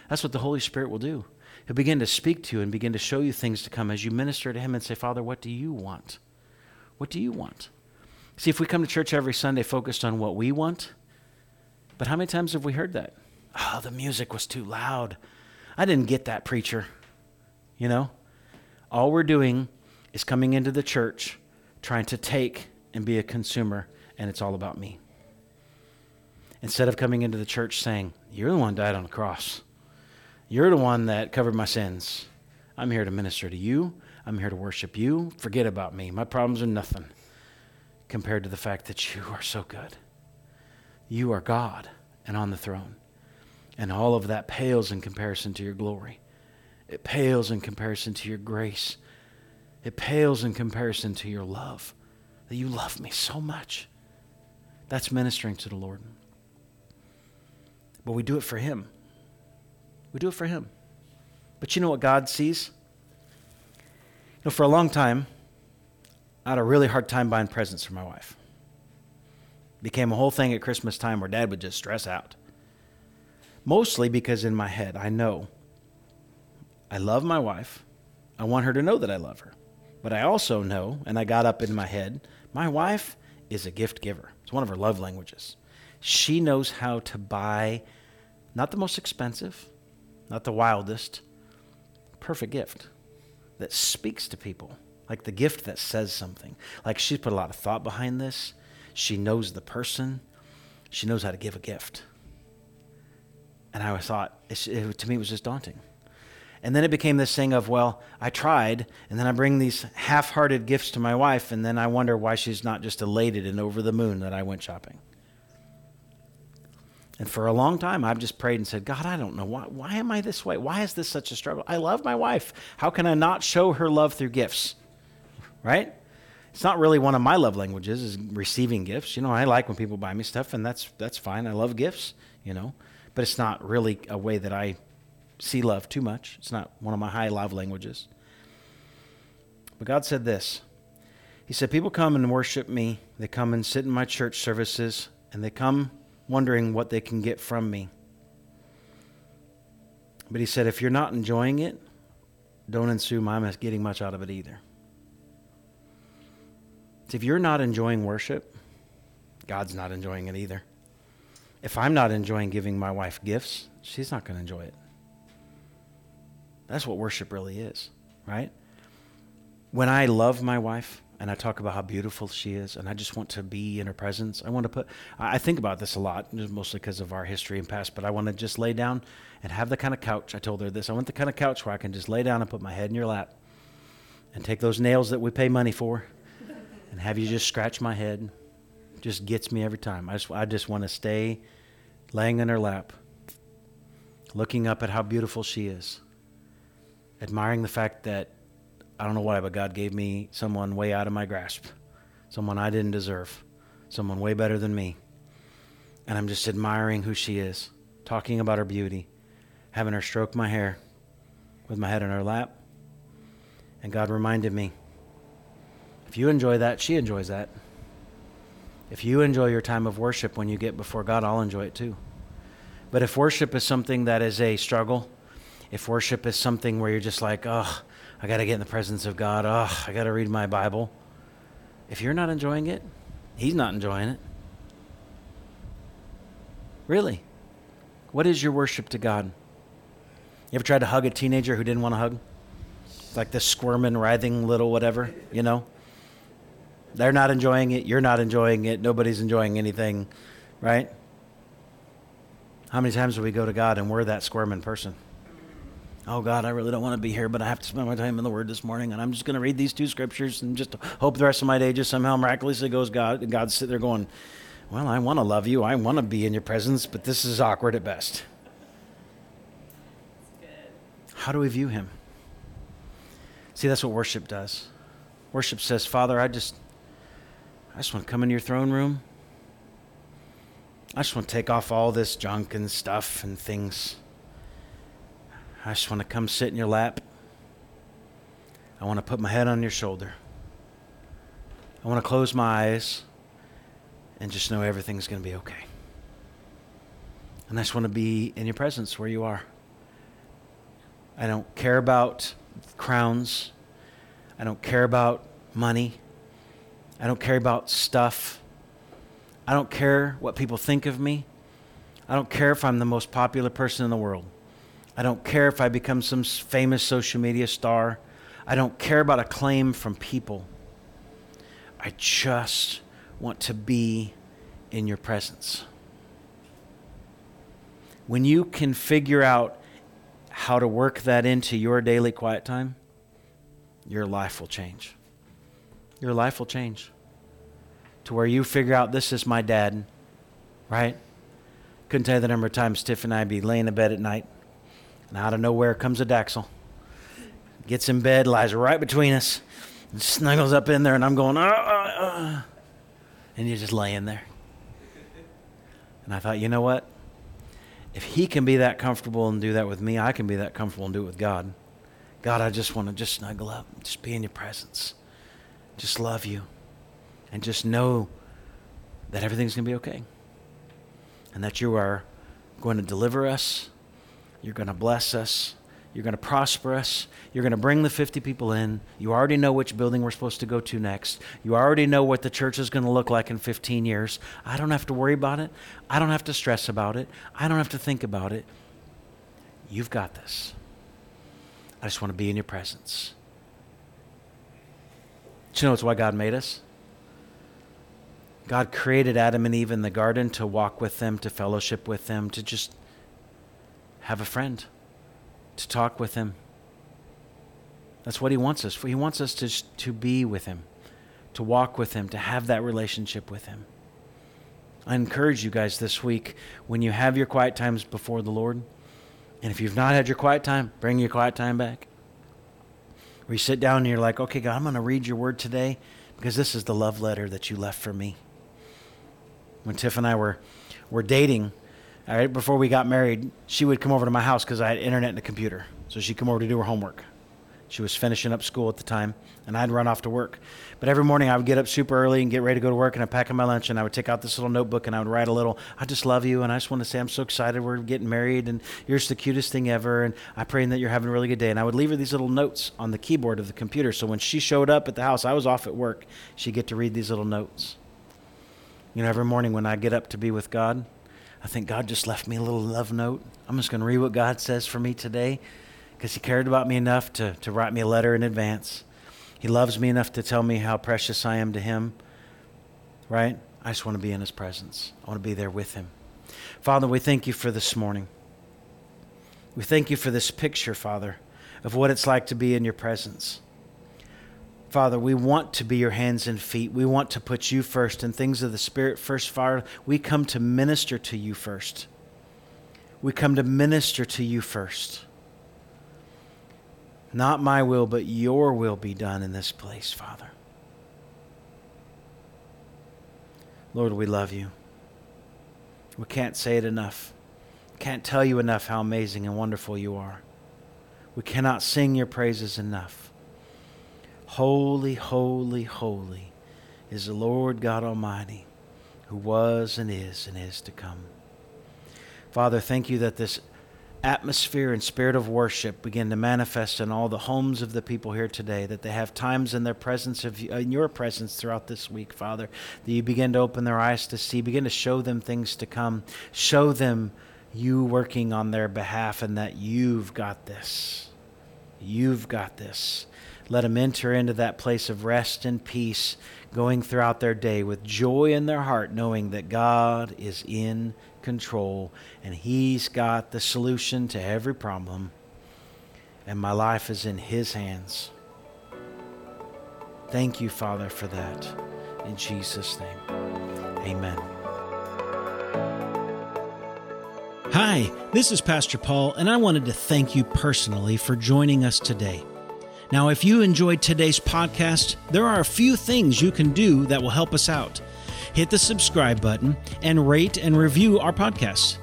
That's what the Holy Spirit will do. He'll begin to speak to you and begin to show you things to come as you minister to Him and say, Father, what do you want? What do you want? See, if we come to church every Sunday focused on what we want, but how many times have we heard that? Oh, the music was too loud. I didn't get that, preacher. You know? All we're doing is coming into the church, trying to take and be a consumer, and it's all about me. Instead of coming into the church saying, You're the one who died on the cross. You're the one that covered my sins. I'm here to minister to you. I'm here to worship you. Forget about me. My problems are nothing compared to the fact that you are so good. You are God and on the throne. And all of that pales in comparison to your glory. It pales in comparison to your grace. It pales in comparison to your love. That you love me so much. That's ministering to the Lord. But we do it for Him. We do it for Him. But you know what God sees? You know, for a long time, I had a really hard time buying presents for my wife. It became a whole thing at Christmas time where dad would just stress out. Mostly because in my head, I know I love my wife. I want her to know that I love her. But I also know, and I got up in my head, my wife is a gift giver. It's one of her love languages. She knows how to buy not the most expensive, not the wildest, perfect gift that speaks to people, like the gift that says something. Like she's put a lot of thought behind this. She knows the person. She knows how to give a gift. And I thought, it, to me, it was just daunting. And then it became this thing of, well, I tried, and then I bring these half hearted gifts to my wife, and then I wonder why she's not just elated and over the moon that I went shopping. And for a long time, I've just prayed and said, God, I don't know. Why, why am I this way? Why is this such a struggle? I love my wife. How can I not show her love through gifts? Right? It's not really one of my love languages is receiving gifts. You know, I like when people buy me stuff, and that's that's fine. I love gifts, you know, but it's not really a way that I see love too much. It's not one of my high love languages. But God said this He said, People come and worship me, they come and sit in my church services, and they come wondering what they can get from me. But He said, If you're not enjoying it, don't assume I'm getting much out of it either. If you're not enjoying worship, God's not enjoying it either. If I'm not enjoying giving my wife gifts, she's not going to enjoy it. That's what worship really is, right? When I love my wife and I talk about how beautiful she is and I just want to be in her presence, I want to put, I think about this a lot, mostly because of our history and past, but I want to just lay down and have the kind of couch. I told her this. I want the kind of couch where I can just lay down and put my head in your lap and take those nails that we pay money for and have you just scratch my head. Just gets me every time. I just, I just want to stay laying in her lap, looking up at how beautiful she is, admiring the fact that I don't know why, but God gave me someone way out of my grasp, someone I didn't deserve, someone way better than me. And I'm just admiring who she is, talking about her beauty, having her stroke my hair with my head in her lap. And God reminded me if you enjoy that, she enjoys that. If you enjoy your time of worship when you get before God, I'll enjoy it too. But if worship is something that is a struggle, if worship is something where you're just like, oh, I got to get in the presence of God, oh, I got to read my Bible, if you're not enjoying it, He's not enjoying it. Really? What is your worship to God? You ever tried to hug a teenager who didn't want to hug? Like this squirming, writhing little whatever, you know? They're not enjoying it. You're not enjoying it. Nobody's enjoying anything, right? How many times do we go to God and we're that squirming person? Oh, God, I really don't want to be here, but I have to spend my time in the Word this morning, and I'm just going to read these two scriptures and just hope the rest of my day just somehow miraculously goes God. And God's sitting there going, Well, I want to love you. I want to be in your presence, but this is awkward at best. How do we view Him? See, that's what worship does. Worship says, Father, I just I just want to come into your throne room. I just want to take off all this junk and stuff and things. I just want to come sit in your lap. I want to put my head on your shoulder. I want to close my eyes and just know everything's going to be okay. And I just want to be in your presence where you are. I don't care about crowns. I don't care about money. I don't care about stuff. I don't care what people think of me. I don't care if I'm the most popular person in the world. I don't care if I become some famous social media star. I don't care about acclaim from people. I just want to be in your presence. When you can figure out how to work that into your daily quiet time, your life will change your life will change to where you figure out this is my dad, right? Couldn't tell you the number of times Tiff and I be laying in bed at night, and out of nowhere comes a Daxel. Gets in bed, lies right between us, and snuggles up in there, and I'm going, uh, uh, uh. and you're just laying there. And I thought, you know what? If he can be that comfortable and do that with me, I can be that comfortable and do it with God. God, I just want to just snuggle up, just be in your presence just love you and just know that everything's going to be okay and that you are going to deliver us, you're going to bless us, you're going to prosper us. You're going to bring the 50 people in. You already know which building we're supposed to go to next. You already know what the church is going to look like in 15 years. I don't have to worry about it. I don't have to stress about it. I don't have to think about it. You've got this. I just want to be in your presence. Do you know it's why God made us? God created Adam and Eve in the garden to walk with them, to fellowship with them, to just have a friend, to talk with him. That's what he wants us for. He wants us to, to be with him, to walk with him, to have that relationship with him. I encourage you guys this week when you have your quiet times before the Lord, and if you've not had your quiet time, bring your quiet time back. Where you sit down and you're like, okay, God, I'm going to read your word today because this is the love letter that you left for me. When Tiff and I were, were dating, All right, before we got married, she would come over to my house because I had internet and a computer. So she'd come over to do her homework. She was finishing up school at the time, and I'd run off to work. But every morning I would get up super early and get ready to go to work, and I'd pack up my lunch, and I would take out this little notebook, and I would write a little, I just love you, and I just want to say I'm so excited we're getting married, and you're just the cutest thing ever, and I pray that you're having a really good day. And I would leave her these little notes on the keyboard of the computer, so when she showed up at the house, I was off at work, she'd get to read these little notes. You know, every morning when I get up to be with God, I think God just left me a little love note. I'm just going to read what God says for me today because He cared about me enough to, to write me a letter in advance. He loves me enough to tell me how precious I am to Him, right? I just want to be in His presence. I want to be there with Him. Father, we thank you for this morning. We thank you for this picture, Father, of what it's like to be in your presence. Father, we want to be your hands and feet. We want to put you first and things of the Spirit first, Father. We come to minister to you first. We come to minister to you first. Not my will, but your will be done in this place, Father. Lord, we love you. We can't say it enough. Can't tell you enough how amazing and wonderful you are. We cannot sing your praises enough. Holy, holy, holy is the Lord God Almighty, who was and is and is to come. Father, thank you that this atmosphere and spirit of worship begin to manifest in all the homes of the people here today that they have times in their presence of in your presence throughout this week father that you begin to open their eyes to see begin to show them things to come show them you working on their behalf and that you've got this you've got this let them enter into that place of rest and peace, going throughout their day with joy in their heart, knowing that God is in control and He's got the solution to every problem, and my life is in His hands. Thank you, Father, for that. In Jesus' name, amen. Hi, this is Pastor Paul, and I wanted to thank you personally for joining us today. Now, if you enjoyed today's podcast, there are a few things you can do that will help us out. Hit the subscribe button and rate and review our podcast.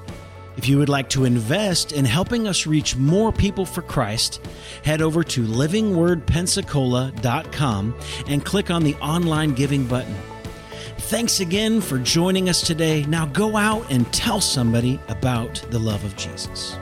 If you would like to invest in helping us reach more people for Christ, head over to livingwordpensacola.com and click on the online giving button. Thanks again for joining us today. Now go out and tell somebody about the love of Jesus.